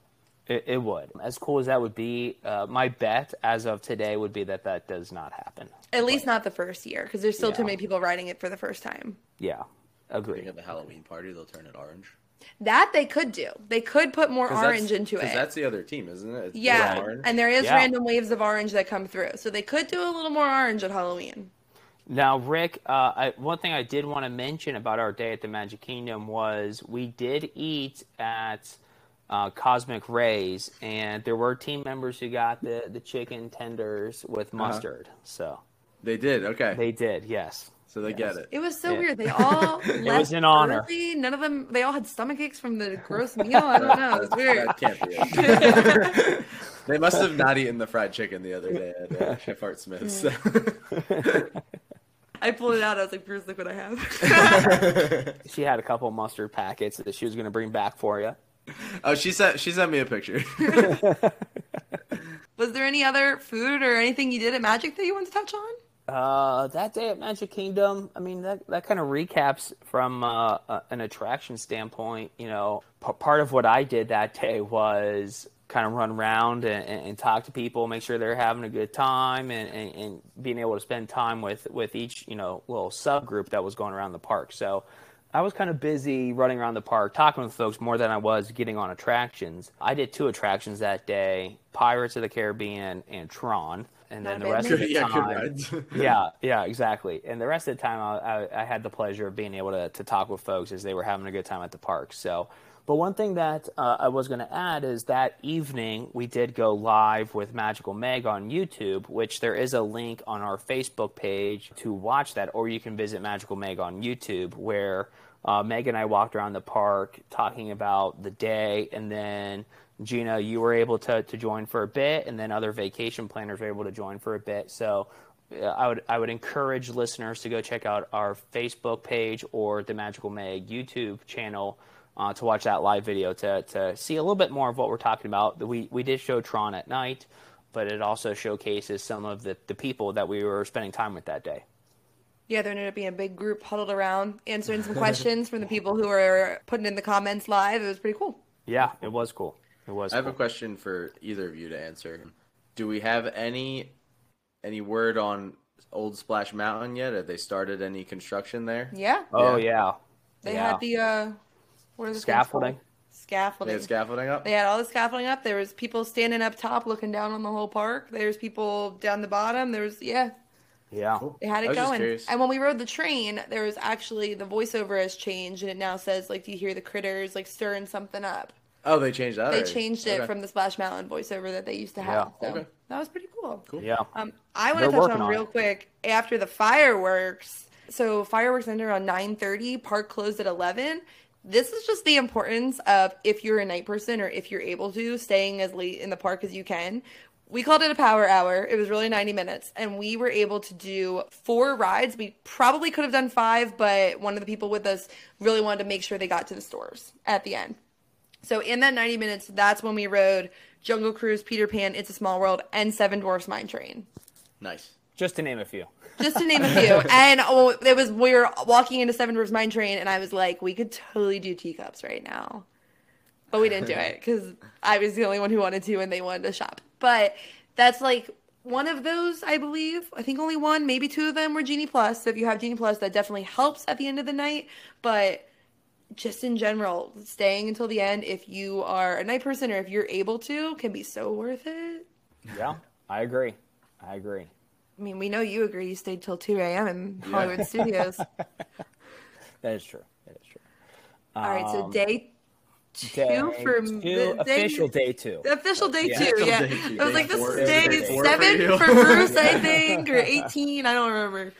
It, it would. As cool as that would be, uh, my bet as of today would be that that does not happen. At least not the first year because there's still too many people riding it for the first time. Yeah, agree. Think of the Halloween party, they'll turn it orange. That they could do. They could put more orange into it. that's the other team, isn't it? It's yeah, and there is Yeah. random waves of orange that come through, so they could do a little more orange at Halloween. Now, Ric, uh, I, one thing I did want to mention about our day at the Magic Kingdom was we did eat at uh, Cosmic Ray's, and there were team members who got the, the chicken tenders with mustard. So They did. Okay. they did, yes. So they get it. It was so Yeah. weird. They all left was an honor. early. None of them. They all had stomach aches from the gross meal. I don't know. It was weird. That can't be it. they must have not eaten the fried chicken the other day at uh, Chef Art Smith's. I pulled it out. I was like, "Bruce, look what I have." She had a couple mustard packets that she was going to bring back for you. oh, she sent she sent me a picture. was there any other food or anything you did at Magic that you wanted to touch on? Uh, that day at Magic Kingdom, I mean, that, that kind of recaps from uh, uh, an attraction standpoint. You know, p- part of what I did that day was kind of run around and, and, and talk to people, make sure they're having a good time, and, and, and being able to spend time with, with each, you know, little subgroup that was going around the park. So I was kind of busy running around the park, talking with folks more than I was getting on attractions. I did two attractions that day Pirates of the Caribbean and Tron. And then the rest of the yeah, time, yeah, yeah, exactly. And the rest of the time, I, I, I had the pleasure of being able to, to talk with folks as they were having a good time at the park. So, but one thing that uh, I was going to add is that evening we did go live with Magical Meg on YouTube, which there is a link on our Facebook page to watch that, or you can visit Magical Meg on YouTube, where uh, Meg and I walked around the park talking about the day, and then Gina, you were able to, to join for a bit, and then other vacation planners were able to join for a bit. So uh, I would I would encourage listeners to go check out our Facebook page or the Magical Meg YouTube channel uh, to watch that live video to, to see a little bit more of what we're talking about. We we did show Tron at night, but it also showcases some of the, the people that we were spending time with that day. Yeah, there ended up being a big group huddled around answering some questions from the people who were putting in the comments live. It was pretty cool. Yeah, it was cool. It was. I have a question for either of you to answer. Do we have any any word on Old Splash Mountain yet? Have they started any construction there? Yeah, Oh Yeah. yeah, they yeah. had the uh, what are the scaffolding. They Scaffolding. have scaffolding up. They had all the scaffolding up. There was people standing up top looking down on the whole park. There's people down the bottom. There was yeah, Yeah. they had it going. And when we rode the train, there was actually the voiceover has changed and it now says like do you hear the critters like stirring something up. Oh, they changed that. They already. changed it Okay. from the Splash Mountain voiceover that they used to have. Yeah. So Okay. that was pretty cool. Cool. Yeah. Um, I want to touch on on real quick after the fireworks. So fireworks ended around nine thirty. Park closed at eleven. This is just the importance of if you're a night person or if you're able to staying as late in the park as you can. We called it a power hour. It was really 90 minutes, and we were able to do four rides. We probably could have done five, but one of the people with us really wanted to make sure they got to the stores at the end. So in that 90 minutes, that's when we rode Jungle Cruise, Peter Pan, It's a Small World, and Seven Dwarfs Mine Train. Nice. Just to name a few. Just to name a few. And oh, it was we were walking into Seven Dwarfs Mine Train, and I was like, we could totally do teacups right now, but we didn't do it because I was the only one who wanted to, and they wanted to shop. But that's like one of those, I believe. I think only one, maybe two of them were Genie Plus. So if you have Genie Plus, that definitely helps at the end of the night. But just in general, staying until the end, if you are a night person or if you're able to, can be so worth it. Yeah, I agree. I agree. I mean, we know you agree. You stayed till 2 a.m. in Hollywood Studios. That is true. That is true. All right, so Um, day two Day for two, the official day two. The official day Yeah. two, Official yeah. day two. I was Day like, this four. is day Day seven for for Bruce, I think, or 18. I don't remember.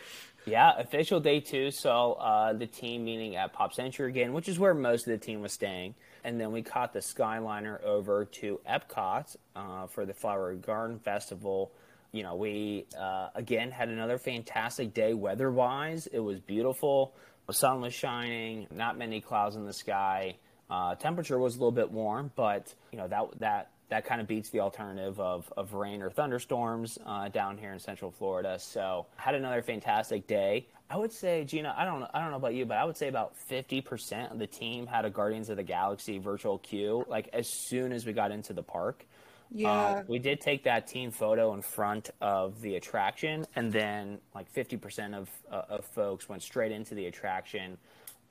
Yeah, official day two. So uh, the team meeting at Pop Century again, which is where most of the team was staying. And then we caught the Skyliner over to Epcot uh, for the Flower Garden Festival. You know, we uh, again had another fantastic day weather wise. It was beautiful. The sun was shining, not many clouds in the sky. Uh, temperature was a little bit warm, but you know that that that kind of beats the alternative of, of rain or thunderstorms uh, down here in Central Florida. So had another fantastic day. I would say, Gina, I don't know, I don't know about you, but I would say about fifty percent of the team had a Guardians of the Galaxy virtual queue. Like as soon as we got into the park. Yeah. Uh, we did take that team photo in front of the attraction, and then like 50% of, uh, of folks went straight into the attraction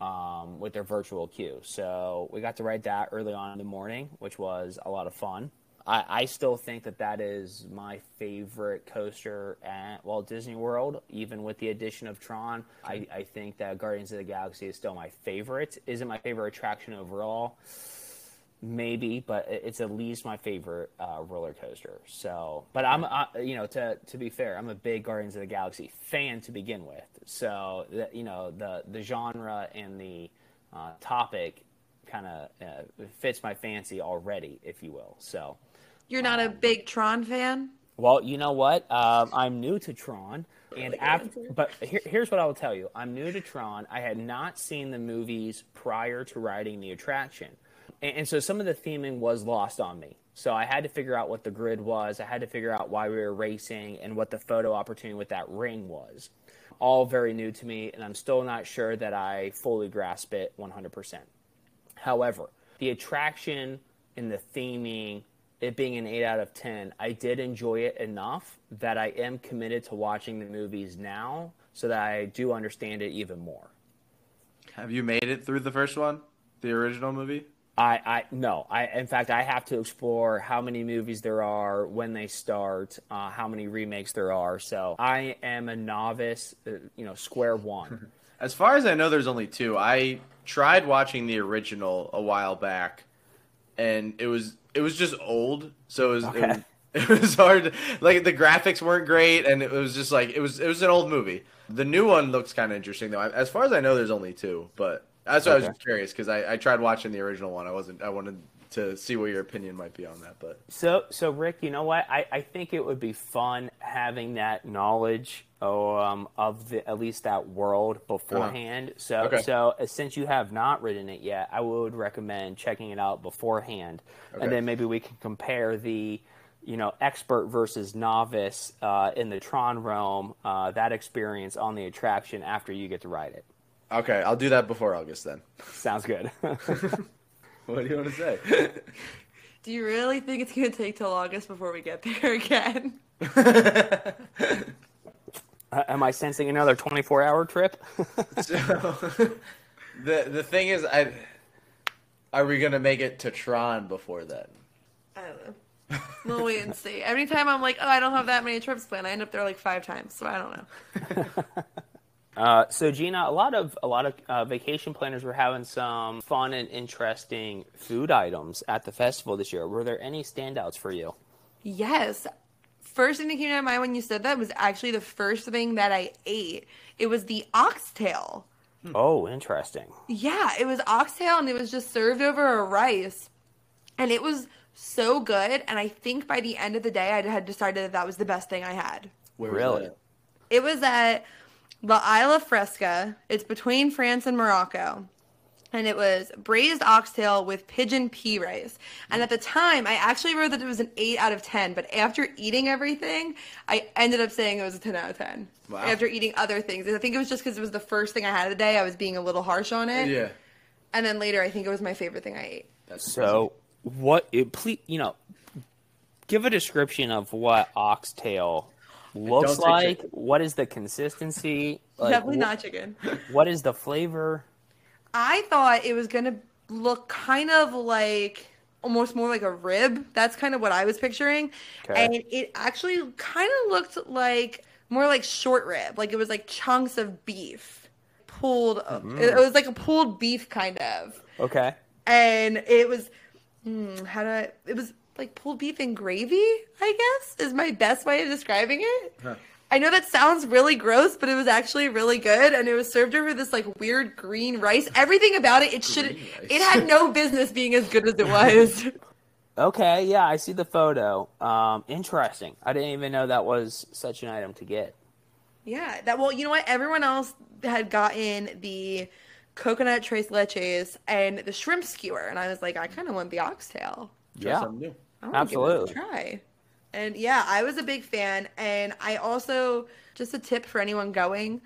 um, with their virtual queue. So we got to ride that early on in the morning, which was a lot of fun. I, I still think that that is my favorite coaster at Walt Disney World, even with the addition of Tron. I, I think that Guardians of the Galaxy is still my favorite. Isn't my favorite attraction overall? Maybe, but it's at least my favorite uh, roller coaster. So, but I'm, uh, you know, to to be fair, I'm a big Guardians of the Galaxy fan to begin with. So, the, you know, the the genre and the uh, topic kind of uh, fits my fancy already, if you will. So, You're not a big Tron fan? well, you know what? Um, I'm new to Tron, and after, but here, here's what I will tell you: I'm new to Tron. I had not seen the movies prior to riding the attraction, and, and so some of the theming was lost on me. So I had to figure out what the grid was. I had to figure out why we were racing and what the photo opportunity with that ring was. All very new to me, and I'm still not sure that I fully grasp it 100%. However, the attraction and the theming, it being an 8 out of 10, I did enjoy it enough that I am committed to watching the movies now so that I do understand it even more. Have you made it through the first one, the original movie? I, I no I in fact I have to explore how many movies there are when they start uh, how many remakes there are so I am a novice uh, you know square one As far as I know, there's only two. I tried watching the original a while back, and it was it was just old, so it was it, was, it was hard. Like the graphics weren't great, and it was just like it was it was an old movie. The new one looks kind of interesting though. As far as I know, there's only two, but that's why I was just curious because I, I tried watching the original one. I wasn't I wanted to see what your opinion might be on that, but So, so Ric, you know what? I, I think it would be fun having that knowledge um, of the at least that world beforehand. So, Uh-huh. Okay. so uh, since you have not written it yet, I would recommend checking it out beforehand, Okay. and then maybe we can compare the, you know, expert versus novice uh, in the Tron realm, uh, that experience on the attraction after you get to ride it. Okay, I'll do that before August then. Sounds good. What do you want to say? Do you really think it's going to take till August before we get there again? Uh, Am I sensing another twenty-four hour trip? So, the the thing is, I are we gonna make it to Tron before then? I don't know. We'll wait and see. Every time I'm like, oh, I don't have that many trips planned, I end up there like five times. So I don't know. Uh, so Gina, a lot of a lot of uh, vacation planners were having some fun and interesting food items at the festival this year. Were there any standouts for you? Yes. First thing that came to mind when you said that was actually the first thing that I ate. It was the oxtail. Oh, interesting. Yeah, it was oxtail and it was just served over a rice. And it was so good. And I think by the end of the day, I had decided that that was the best thing I had. Where Really? that? It was at La Isla Fresca. It's between France and Morocco. And it was braised oxtail with pigeon pea rice. And at the time, I actually wrote that it was an 8 out of 10. But after eating everything, I ended up saying it was a 10 out of 10. Wow. After eating other things. And I think it was just because it was the first thing I had of the day. I was being a little harsh on it. Yeah. And then later, I think it was my favorite thing I ate. That's So, what? It, please, you know, give a description of what oxtail looks like. What is the consistency? Like, Definitely wh- not chicken. What is the flavor? I thought it was gonna look kind of like almost more like a rib. That's kind of what I was picturing. Okay. And it actually kind of looked like more like short rib. Like it was like chunks of beef pulled. It was like a pulled beef kind of. Okay. And it was, hmm, how do I, it was like pulled beef and gravy, I guess, is my best way of describing it. I know that sounds really gross, but it was actually really good, and it was served over this like weird green rice. Everything about it, it should, it had no business being as good as it was. Okay. Yeah, I see the photo. Um, interesting. I didn't even know that was such an item to get. yeah, that well, you know what? Everyone else had gotten the coconut tres leches and the shrimp skewer, and I was like, I kind of want the oxtail. Try Yeah. something new. I wanna give it a Absolutely. try. And yeah, I was a big fan. And I also, just a tip for anyone going,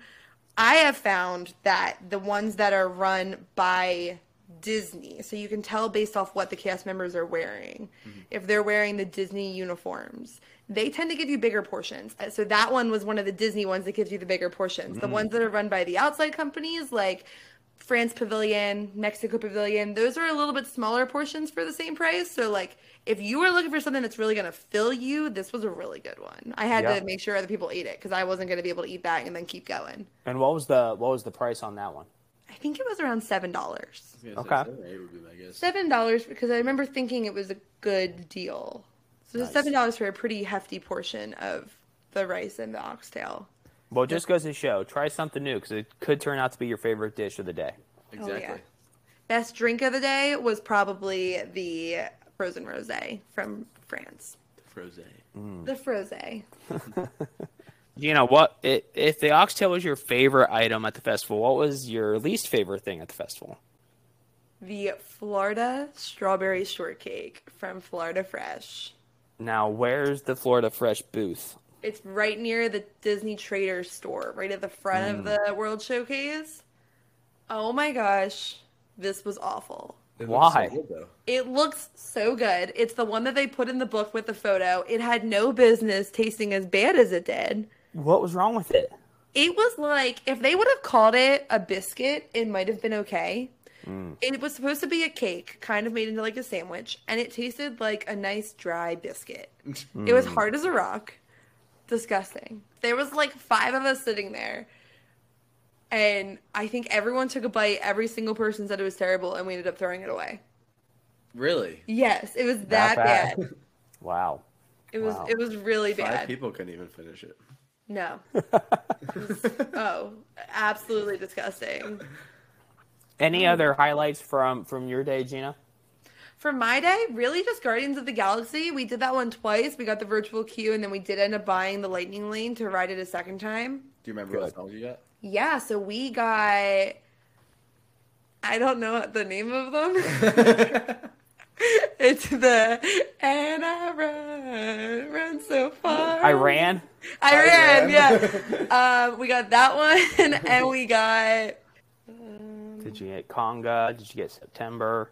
I have found that the ones that are run by Disney, so you can tell based off what the cast members are wearing, if they're wearing the Disney uniforms, they tend to give you bigger portions. Uh, So that one was one of the Disney ones that gives you the bigger portions. The ones that are run by the outside companies, like France Pavilion, Mexico Pavilion, those are a little bit smaller portions for the same price. So like if you were looking for something that's really going to fill you, this was a really good one. I had Yeah. to make sure other people ate it cuz I wasn't going to be able to eat that and then keep going. And what was the what was the price on that one? I think it was around seven dollars. Okay. seven or eight would be my guess. Seven dollars because I remember thinking it was a good deal. So Nice. seven dollars for a pretty hefty portion of the rice and the oxtail. Well, it just goes to show, try something new because it could turn out to be your favorite dish of the day. Exactly. Oh, yeah. Best drink of the day was probably the frozen rosé from France. The Froze. Mm. The frosé. You know what? It, if the oxtail was your favorite item at the festival, what was your least favorite thing at the festival? The Florida strawberry shortcake from Florida Fresh. Now, where's the Florida Fresh booth? It's right near the Disney Trader store, right at the front of hmm. the World Showcase. Oh my gosh, this was awful. It Why? looks so good, though. It looks so good. It's the one that they put in the book with the photo. It had no business tasting as bad as it did. What was wrong with it? It was like if they would have called it a biscuit, it might have been okay. Hmm. It was supposed to be a cake, kind of made into like a sandwich, and it tasted like a nice dry biscuit. It was hmm. hard as a rock. Disgusting. There was like five of us sitting there. And I think everyone took a bite. Every single person said it was terrible, and we ended up throwing it away. Really? Yes, it was that, bad. bad. Wow. It was Wow. it was really Five bad. people couldn't even finish it. No. oh, absolutely disgusting. Any other highlights from from your day, Gina? For my day, really just Guardians of the Galaxy. We did that one twice. We got the virtual queue, and then we did end up buying the Lightning Lane to ride it a second time. Do you remember what Good. songs you got? Yeah, so we got. I don't know the name of them. it's the and I run, run so far. I ran. I ran, ran. yeah. um, we got that one, and we got. Did you get Conga? Did you get September?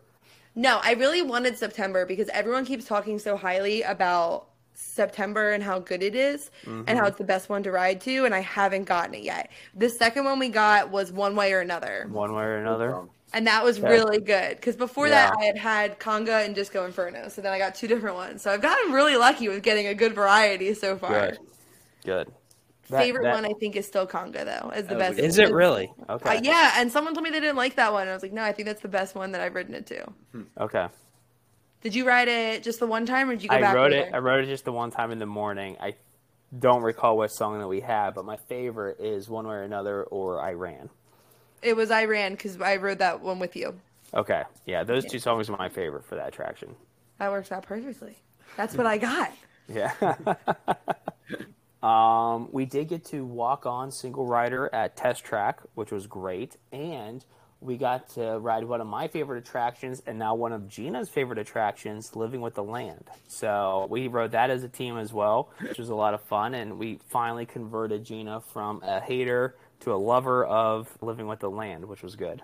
No, I really wanted September because everyone keeps talking so highly about September and how good it is and how mm-hmm. it's the best one to ride to, and I haven't gotten it yet. The second one we got was One Way or Another, One way or another. And that was Okay. really good because before that I had had Conga and Disco Inferno, so then I got two different ones. So I've gotten really lucky with getting a good variety so far. Good. Good. That- Favorite that- one I think is still Conga though, is the That was a best. good Is it really? Okay. Uh, yeah, and someone told me they didn't like that one. and I was like, no, I think that's the best one that I've ridden it to. Okay. Did you ride it just the one time, or did you go I back? wrote later? it. I wrote it just the one time in the morning. I don't recall what song that we had, but my favorite is one way or another, or I ran. It was I ran because I rode that one with you. Okay, yeah, those two songs are my favorite for that attraction. That works out perfectly. That's what I got. Yeah. um, we did get to walk on single rider at Test Track, which was great, and we got to ride one of my favorite attractions, and now one of Gina's favorite attractions, Living with the Land. So we rode that as a team as well, which was a lot of fun, and we finally converted Gina from a hater to a lover of Living with the Land, which was good.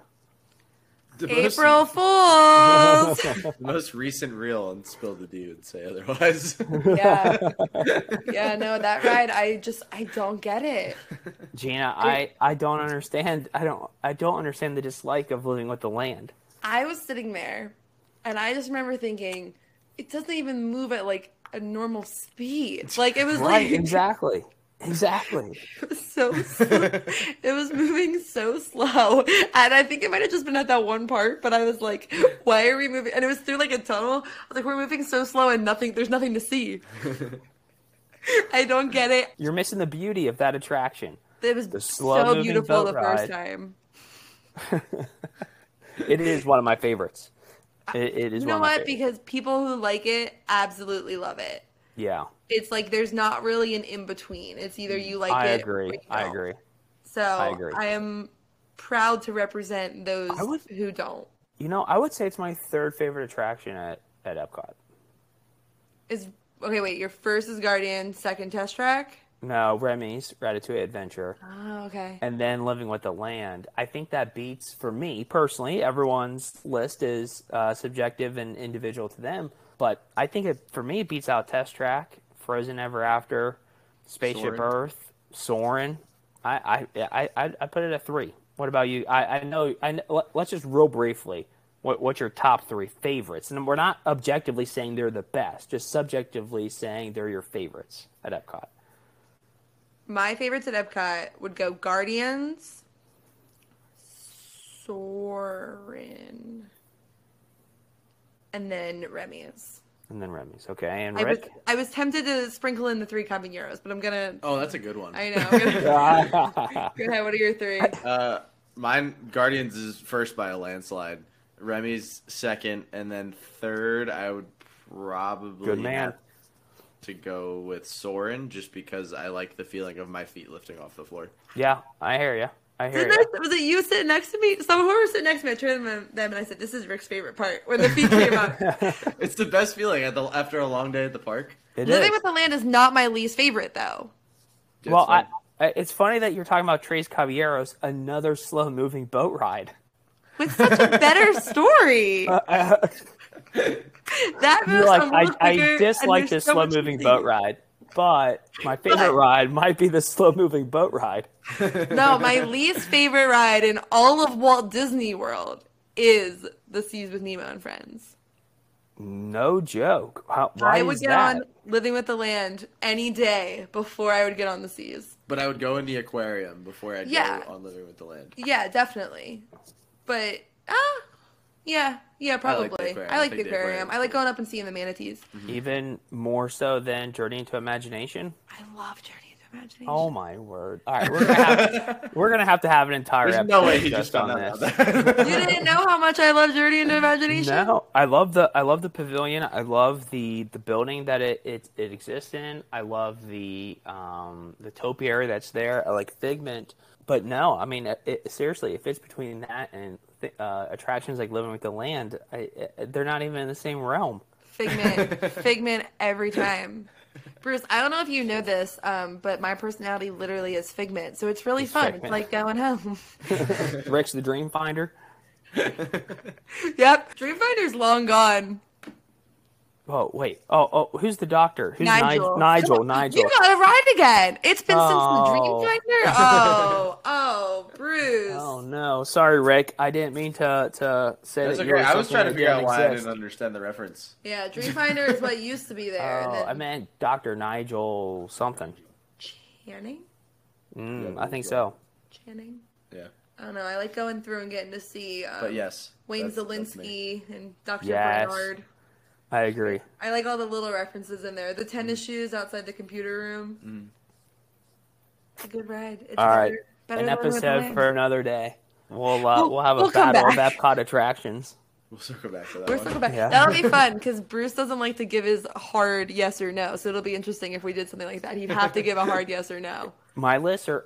The most, April Fools. the most recent reel and Spill the D would say otherwise. yeah. Yeah, no, that ride I just I don't get it. Gina, I, I don't understand. I don't I don't understand the dislike of Living with the Land. I was sitting there and I just remember thinking it doesn't even move at like a normal speed. Like it was Right, like exactly. Exactly. it was so slow. it was moving so slow and i think it might have just been at that one part but i was like why are we moving and it was through like a tunnel i was like we're moving so slow and nothing there's nothing to see i don't get it You're missing the beauty of that attraction. it was The so beautiful the boat first ride. time It is one of my favorites. It, it is you one know of my what because people who like it absolutely love it yeah, it's like there's not really an in between it's either you like I it or agree. you I agree. so I agree. I am proud to represent those would- who don't You know, I would say it's my third favorite attraction at, at Epcot. is okay wait your first is guardian second test track No, Remy's Ratatouille Adventure, Oh, okay. and then Living with the Land. I think that beats, for me personally, everyone's list is uh, subjective and individual to them. But I think it, for me, it beats out Test Track, Frozen Ever After, Spaceship Soarin'. Earth, Soarin'. I, I, I, I I put it at three. What about you? I, I know. I know, let- let's just real briefly. What, what's your top three favorites? And we're not objectively saying they're the best, just subjectively saying they're your favorites at Epcot. My favorites at Epcot would go Guardians, Soarin'. And then Remy's. And then Remy's. Okay, and I was, I was tempted to sprinkle in the three caballeros, but I'm gonna. Oh, that's a good one. I know. I'm gonna, go ahead. What are your three? Uh, mine Guardians is first by a landslide. Remy's second, and then third, I would probably Good man. have to go with Soarin', just because I like the feeling of my feet lifting off the floor. yeah, I hear you. I hear Didn't. I- was it you sitting next to me? Someone who was sitting next to me, I turned to them and I said, "This is Ric's favorite part." When the feet came up. It's the best feeling at the, after a long day at the park. It Living is. with the Land is not my least favorite, though. It's well, I. I, it's funny that you're talking about Tres Caballeros, another slow moving boat ride. With such a better story. Uh, uh, that You're moves like, a I, little I dislike this so slow moving to boat ride, but my favorite But- ride might be the slow moving boat ride. No, my least favorite ride in all of Walt Disney World is the Seas with Nemo and Friends. No joke. How, why I would is get that? on Living with the Land any day before I would get on the seas. But I would go in the aquarium before I'd Yeah. go on Living with the Land. Yeah, definitely. But ah, yeah, yeah, I probably. like the aquarium. I I like the the aquarium. I like going up and seeing the manatees. Even more so than Journey into Imagination. I love Journey into Imagination. Oh my word! All right, we're gonna have, we're gonna have to have an entire There's episode no way he just on found this. You didn't know how much I love Journey into Imagination? No, I love the I love the pavilion. I love the the building that it it, it exists in. I love the um the topiary that's there. I like Figment, but no, I mean it, it, seriously, if it's between that and th- uh, attractions like Living with the Land, I, they're not even in the same realm. Figment. Figment every time. Bruce, I don't know if you know this, um, but my personality literally is Figment. So it's really It's fun. Figment. It's like going home. Ric's the Dream Finder. yep. Dreamfinder's long gone. Oh wait. Oh oh, who's the doctor? Who's Nigel. Nigel? Nigel. Nigel. You gotta ride again. It's been Oh. since the Dreamfinder. Oh, oh, Bruce. Oh no, sorry, Ric. I didn't mean to to say That's that okay. you were I was trying to figure out didn't why I didn't understand the reference. Yeah, Dreamfinder is what used to be there. Oh, then I meant Doctor Nigel something. Channing? Mm, I think so. Channing? Yeah. I don't know. I like going through and getting to see um, But yes. Wayne that's- that's. Szalinski and Dr. Yes. Bernard. I agree. I like all the little references in there. The tennis shoes outside the computer room. Mm. It's a good ride. It's All right, better, better an than Living with the episode for another day. We'll uh, We'll- we'll have a we'll come battle of. Epcot attractions. We'll circle back to that We're one. circle back. Yeah. That'll be fun because Bruce doesn't like to give his hard yes or no. So it'll be interesting if we did something like that. He'd have to give a hard yes or no. My lists are,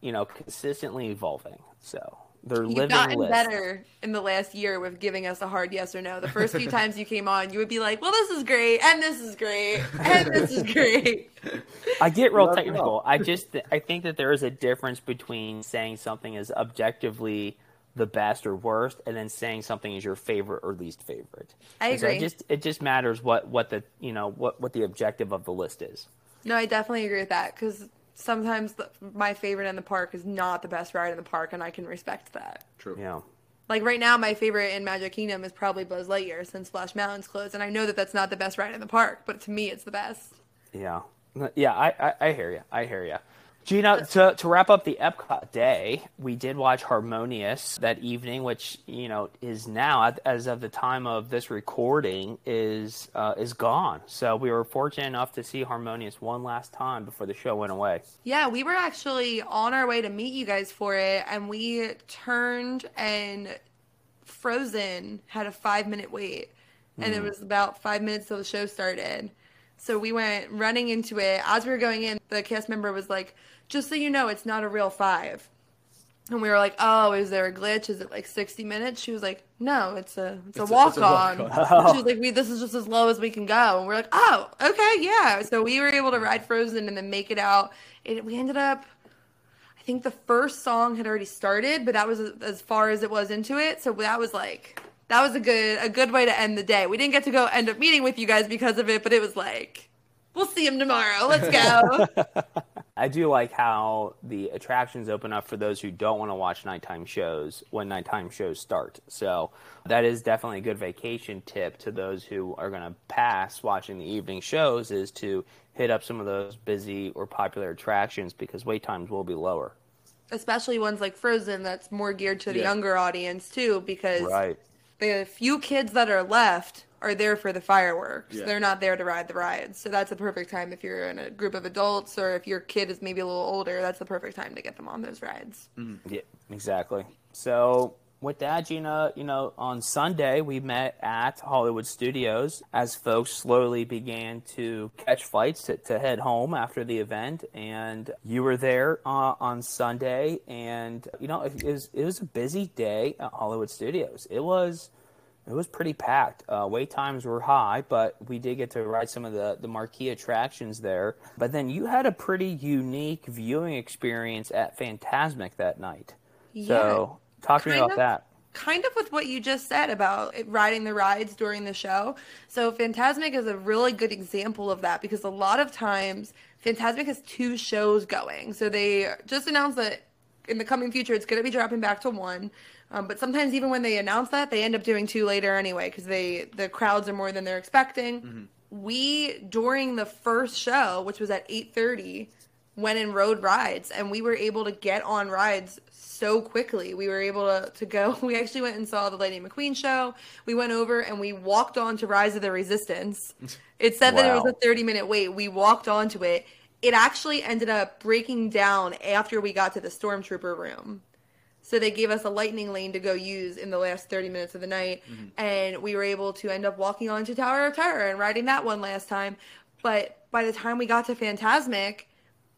you know, consistently evolving. So they're You've living gotten lists. better in the last year with giving us a hard yes or no. The first few times you came on, you would be like, "Well, this is great, and this is great, and this is great." I get real Love technical. all. I just th- I think that there is a difference between saying something is objectively the best or worst, and then saying something is your favorite or least favorite. I And so agree. it just it just matters what what the you know what what the objective of the list is. No, I definitely agree with that because sometimes the, my favorite in the park is not the best ride in the park, and I can respect that. True. Yeah. Like right now, my favorite in Magic Kingdom is probably Buzz Lightyear since Splash Mountain's closed, and I know that that's not the best ride in the park, but to me, it's the best. Yeah, yeah, I, I, I hear you. I hear you. Gina, to, to wrap up the Epcot day, we did watch Harmonious that evening, which you know is now, as of the time of this recording, is uh, is gone. So we were fortunate enough to see Harmonious one last time before the show went away. Yeah, we were actually on our way to meet you guys for it, and we turned and Frozen had a five minute wait, and it was about five minutes till the show started. So we went running into it. As we were going in, the cast member was like, "Just so you know, it's not a real five. And we were like, "Oh, is there a glitch? Is it like sixty minutes?" She was like, "No, it's a it's, It's a- a it's a walk on." walk-on. She was like, "We this is just as low as we can go." And we're like, "Oh, okay, yeah." So we were able to ride Frozen and then make it out. It, we ended up, I think the first song had already started, but that was as far as it was into it. So that was like that was a good a good way to end the day. We didn't get to go end up meeting with you guys because of it, but it was like, we'll see him tomorrow. Let's go. I do like how the attractions open up for those who don't want to watch nighttime shows when nighttime shows start. So that is definitely a good vacation tip to those who are going to pass watching the evening shows is to hit up some of those busy or popular attractions because wait times will be lower. especially ones like Frozen that's more geared to the Yeah. younger audience too because Right. the few kids that are left are there for the fireworks. Yeah. They're not there to ride the rides. So that's the perfect time if you're in a group of adults or if your kid is maybe a little older, that's the perfect time to get them on those rides. Yeah, exactly. So with that, Gina, you know, on Sunday we met at Hollywood Studios as folks slowly began to catch flights to, to head home after the event, and you were there uh, on Sunday, and you know, it was it was a busy day at Hollywood Studios. It was. It was pretty packed. Uh, wait times were high, but we did get to ride some of the, the marquee attractions there. But then you had a pretty unique viewing experience at Phantasmic that night. Yeah. So talk to me about of. that. kind of with what you just said about it, riding the rides during the show. So Phantasmic is a really good example of that because a lot of times Phantasmic has two shows going. So they just announced that in the coming future it's going to be dropping back to one. Um, but sometimes even when they announce that, they end up doing two later anyway because they the crowds are more than they're expecting. We during the first show, which was at eight thirty, went and rode rides and we were able to get on rides so quickly. We were able to, to go. We actually went and saw the Lady McQueen show. We went over and we walked on to Rise of the Resistance. It said that it was a 30 minute wait. We walked onto it. It actually ended up breaking down after we got to the Stormtrooper room. So they gave us a lightning lane to go use in the last 30 minutes of the night. Mm-hmm. And we were able to end up walking onto Tower of Terror and riding that one last time. But by the time we got to Phantasmic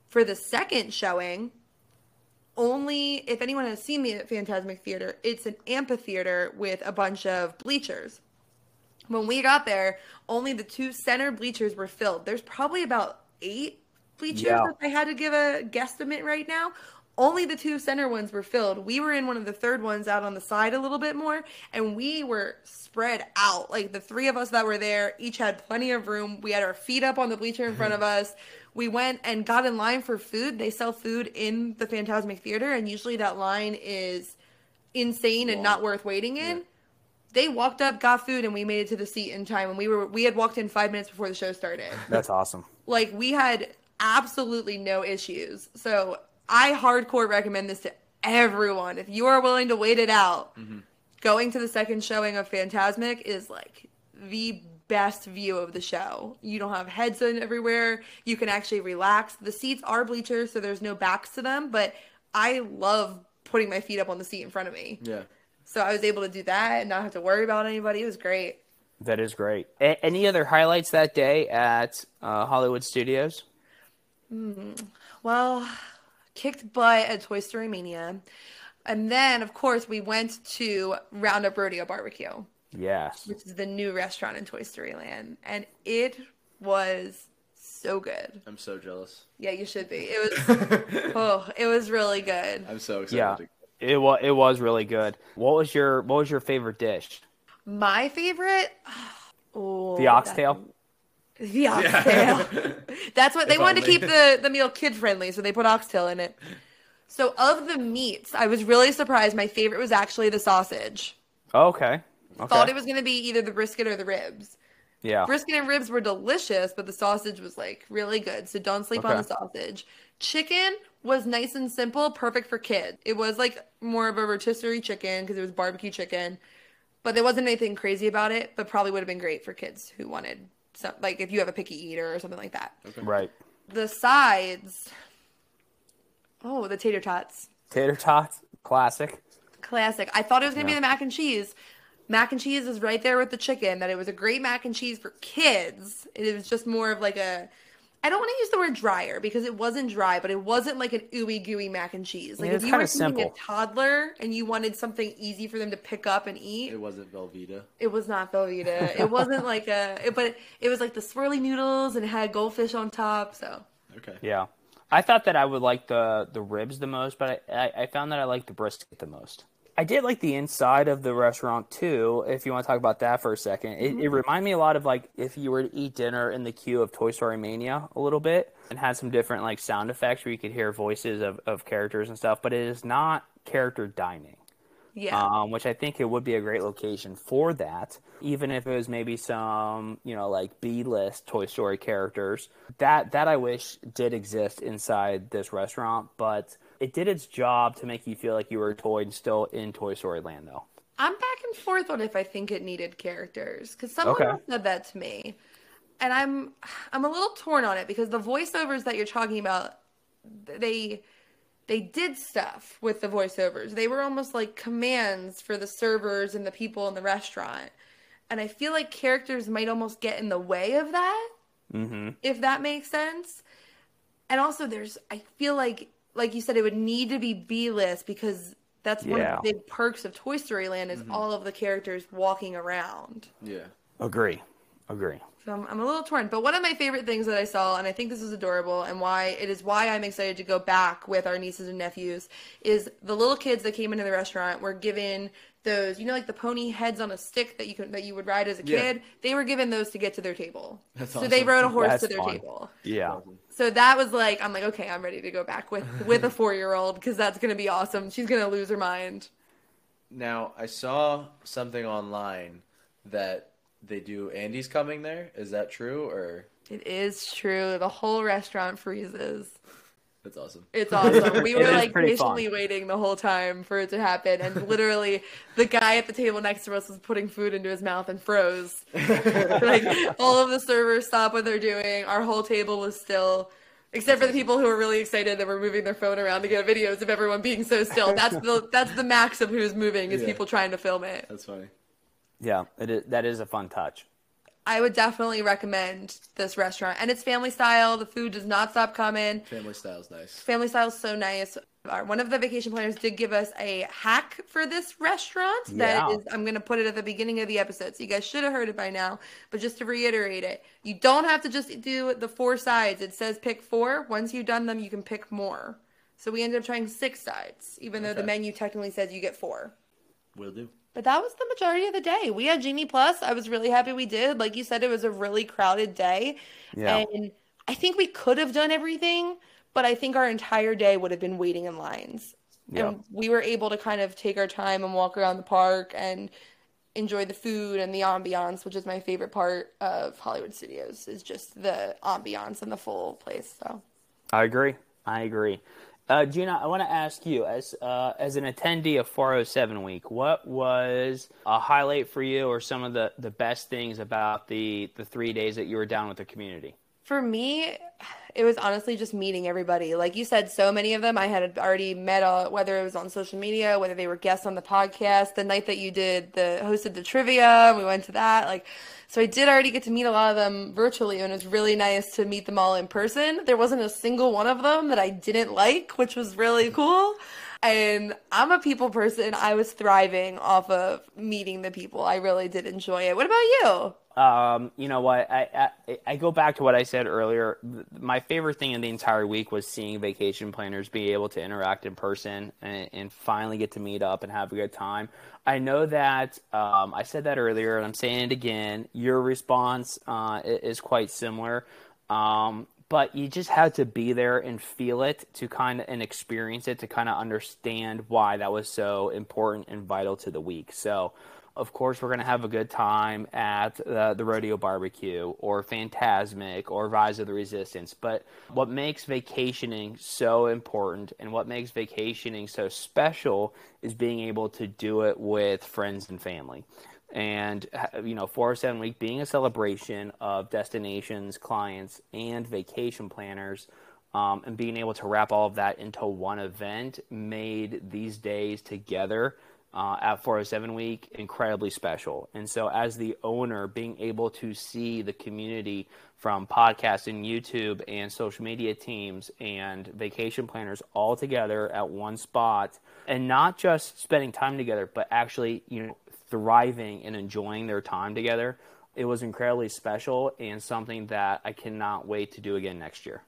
for the second showing, only if anyone has seen the Phantasmic Theater, it's an amphitheater with a bunch of bleachers. When we got there, only the two center bleachers were filled. There's probably about eight bleachers Yeah. if I had to give a guesstimate right now. Only the two center ones were filled. We were in one of the third ones out on the side a little bit more, and we were spread out. Like the three of us that were there each had plenty of room. We had our feet up on the bleacher in front mm-hmm. of us. We went and got in line for food. They sell food in the Phantasmic Theater, and usually that line is insane and not worth waiting in they walked up, got food, and we made it to the seat in time. And we were we had walked in five minutes before the show started. That's awesome. like we had absolutely no issues. So I hardcore recommend this to everyone. If you are willing to wait it out, going to the second showing of Phantasmic is like the best view of the show. You don't have heads in everywhere. You can actually relax. The seats are bleachers, so there's no backs to them, but I love putting my feet up on the seat in front of me. Yeah. So I was able to do that and not have to worry about anybody. It was great. That is great. A- any other highlights that day at uh, Hollywood Studios? Mm, well, kicked butt at Toy Story Mania. And then, of course, we went to Roundup Rodeo Barbecue, Yes. which is the new restaurant in Toy Story Land. And it was so good. I'm so jealous. Yeah, you should be. It was, oh, it was really good. I'm so excited. Yeah. It was it was really good. What was your what was your favorite dish? My favorite, oh, The oxtail. The oxtail. That's what they If wanted to keep the, the meal kid friendly, so they put oxtail in it. So of the meats, I was really surprised. My favorite was actually the sausage. Oh, okay. Okay. Thought it was gonna be either the brisket or the ribs. yeah. Brisket and ribs were delicious, but the sausage was like really good. So don't sleep on the sausage. Chicken was nice and simple, perfect for kids. It was like more of a rotisserie chicken because it was barbecue chicken, but there wasn't anything crazy about it. But probably would have been great for kids who wanted some, like if you have a picky eater or something like that. Right. The sides, oh, the tater tots. Tater tots, classic. Classic. I thought it was gonna Yeah. be the mac and cheese. Mac and cheese is right there with the chicken. That it was a great mac and cheese for kids. It was just more of like a. I don't want to use the word drier because it wasn't dry, but it wasn't like an ooey gooey mac and cheese. Like Yeah, if you were kinda feeding a toddler and you wanted something easy for them to pick up and eat, It wasn't Velveeta. it was not Velveeta. it wasn't like a. It, but it was like the swirly noodles and it had goldfish on top. So Okay. Yeah. I thought that I would like the the ribs the most, but I, I, I found that I like the brisket the most. I did like the inside of the restaurant too. If you want to talk about that for a second, it, it reminded me a lot of like if you were to eat dinner in the queue of Toy Story Mania a little bit, and had some different like sound effects where you could hear voices of, of characters and stuff. But it is not character dining. yeah, um, which I think it would be a great location for that. Even if it was maybe some, you know, like B list Toy Story characters, that that I wish did exist inside this restaurant. But it did its job to make you feel like you were a toy and still in Toy Story Land, though. I'm back and forth on if I think it needed characters because someone Okay. else said that to me, and I'm I'm a little torn on it because the voiceovers that you're talking about, they they did stuff with the voiceovers. They were almost like commands for the servers and the people in the restaurant, and I feel like characters might almost get in the way of that, Mm-hmm. if that makes sense. And also, there's I feel like like you said, it would need to be B list because that's one Yeah. of the big perks of Toy Story Land is mm-hmm. all of the characters walking around. Yeah. Agree. Agree. So I'm, I'm a little torn. But one of my favorite things that I saw, and I think this is adorable, and why it is why I'm excited to go back with our nieces and nephews, is the little kids that came into the restaurant were given those, you know, like the pony heads on a stick that you could that you would ride as a Yeah. kid. They were given those to get to their table. That's so they rode a horse That's to their fun. table. Yeah. So that was like, I'm like, okay, I'm ready to go back with with a four year old because that's gonna be awesome. She's gonna lose her mind. Now I saw something online that they do Andy's coming there. Is that true or It is true. The whole restaurant freezes. That's awesome? It's awesome. We It were like patiently fun. waiting the whole time for it to happen, and literally the guy at the table next to us was putting food into his mouth and froze. like all of the servers stopped what they're doing. Our whole table was still. Except for the people who were really excited that were moving their phone around to get videos of everyone being so still. That's the that's the max of who's moving is Yeah. people trying to film it. That's funny. Yeah. It is, that is a fun touch. I would definitely recommend this restaurant, and it's family style. The food does not stop coming. Family style's nice. Family style is so nice. Our- One of the vacation planners did give us a hack for this restaurant. That Yeah. is, I'm going to put it at the beginning of the episode, so you guys should have heard it by now. But just to reiterate it, you don't have to just do the four sides. It says pick four. Once you've done them, you can pick more. So we ended up trying six sides, even though the menu technically says you get four. Will do. But that was the majority of the day. We had Genie Plus. I was really happy we did. Like you said, it was a really crowded day. Yeah. And I think we could have done everything, but I think our entire day would have been waiting in lines. Yeah. And we were able to kind of take our time and walk around the park and enjoy the food and the ambiance, which is my favorite part of Hollywood Studios, is just the ambiance and the full place. So I agree. I agree. Uh, Gina, I want to ask you, as uh, as an attendee of 407 Week, what was a highlight for you, or some of the, the best things about the the three days that you were down with the community? For me, it was honestly just meeting everybody. Like you said, so many of them I had already met, uh, whether it was on social media, whether they were guests on the podcast. The night that you did the hosted the trivia, we went to that. Like, so I did already get to meet a lot of them virtually, and it was really nice to meet them all in person. There wasn't a single one of them that I didn't like, which was really cool. And I'm a people person. I was thriving off of meeting the people. I really did enjoy it. What about you? Um, you know what? I, I I go back to what I said earlier. My favorite thing in the entire week was seeing vacation planners be able to interact in person and, and finally get to meet up and have a good time. I know that um, I said that earlier, and I'm saying it again. Your response uh, is quite similar. Um, but you just had to be there and feel it to kind of and experience it to kind of understand why that was so important and vital to the week. So, of course, we're going to have a good time at the Rodeo Barbecue or Fantasmic or Rise of the Resistance. But what makes vacationing so important and what makes vacationing so special is being able to do it with friends and family and you know 407 week being a celebration of destinations clients and vacation planners um, and being able to wrap all of that into one event made these days together uh, at 407 week incredibly special. And so as the owner being able to see the community from podcast and youtube and social media teams and vacation planners all together at one spot and not just spending time together but actually you know thriving and enjoying their time together. It was incredibly special and something that I cannot wait to do again next year.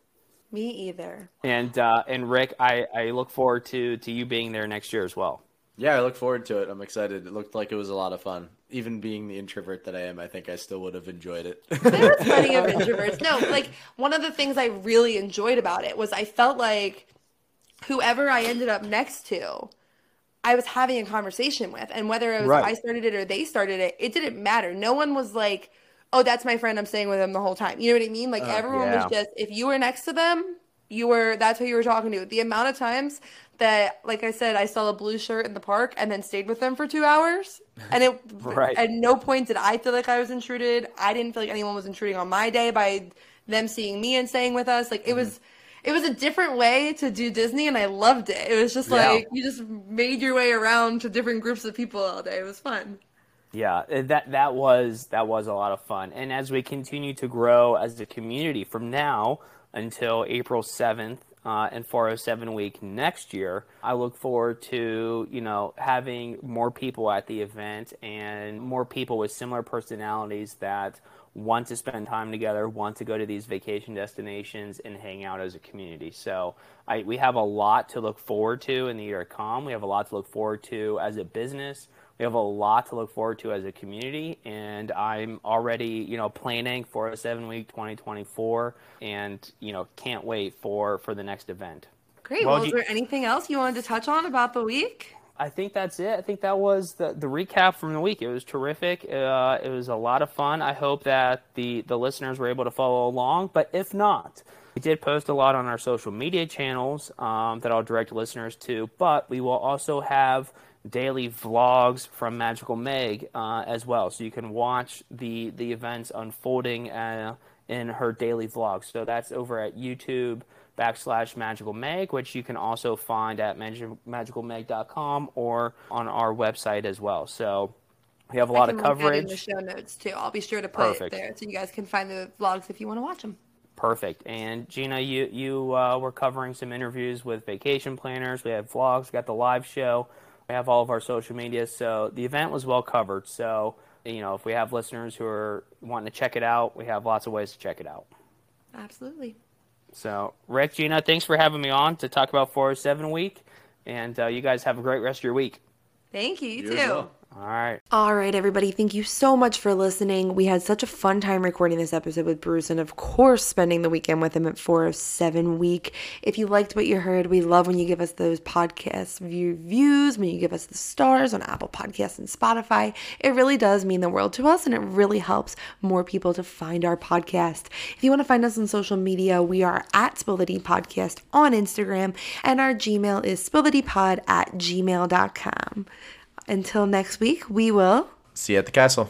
Me either. And uh, and Ric, I, I look forward to to you being there next year as well. Yeah, I look forward to it. I'm excited. It looked like it was a lot of fun. Even being the introvert that I am, I think I still would have enjoyed it. There was plenty of introverts. No, like one of the things I really enjoyed about it was I felt like whoever I ended up next to, I was having a conversation with, and whether it was Right. I started it or they started it, it didn't matter. No one was like, "Oh, that's my friend. I'm staying with him the whole time." You know what I mean? Like uh, everyone yeah. was just if you were next to them, you were that's who you were talking to. The amount of times that, like I said, I saw a blue shirt in the park and then stayed with them for two hours, and it Right. at no point did I feel like I was intruded. I didn't feel like anyone was intruding on my day by them seeing me and staying with us. Like it mm-hmm. was. It was a different way to do Disney, and I loved it. It was just Yeah. like you just made your way around to different groups of people all day. It was fun. Yeah, uh, that that was that was a lot of fun. And as we continue to grow as a community from now until April seventh uh, and 407 week next year, I look forward to you know having more people at the event and more people with similar personalities that want to spend time together, want to go to these vacation destinations and hang out as a community. So I, we have a lot to look forward to in the year to come. We have a lot to look forward to as a business. We have a lot to look forward to as a community, and I'm already, you know, planning for a seven week 2024, and you know, can't wait for for the next event. Great. Well, Well, is you- there anything else you wanted to touch on about the week? I think that's it. I think that was the, the recap from the week. It was terrific. Uh, it was a lot of fun. I hope that the, the listeners were able to follow along. But if not, we did post a lot on our social media channels um, that I'll direct listeners to. But we will also have daily vlogs from Magical Meg uh, as well. So you can watch the, the events unfolding uh, in her daily vlogs. So that's over at YouTube backslash magical meg which you can also find at magi- magicalmeg.com or on our website as well so we have a lot of that in the show notes too. I'll be sure to put Perfect. it there so you guys can find the vlogs if you want to watch them. perfect and gina you you uh, were covering some interviews with vacation planners we have vlogs we got the live show we have all of our social media so the event was well covered so you know if we have listeners who are wanting to check it out we have lots of ways to check it out Absolutely. So ric gina thanks for having me on to talk about 407 week and uh, you guys have a great rest of your week Thank you. You, You too. All right All right, everybody. Thank you so much for listening. We had such a fun time recording this episode with Bruce and, of course, spending the weekend with him at 407 week. If you liked what you heard, we love when you give us those podcast reviews, when you give us the stars on Apple Podcasts and Spotify. It really does mean the world to us, and it really helps more people to find our podcast. If you want to find us on social media, we are at Spill the D Podcast on Instagram, and our Gmail is spillthedpod at gmail.com. Until next week, we will. See you at the castle.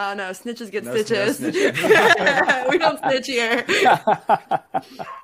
Oh no, snitches get No- no stitches. we don't snitch here.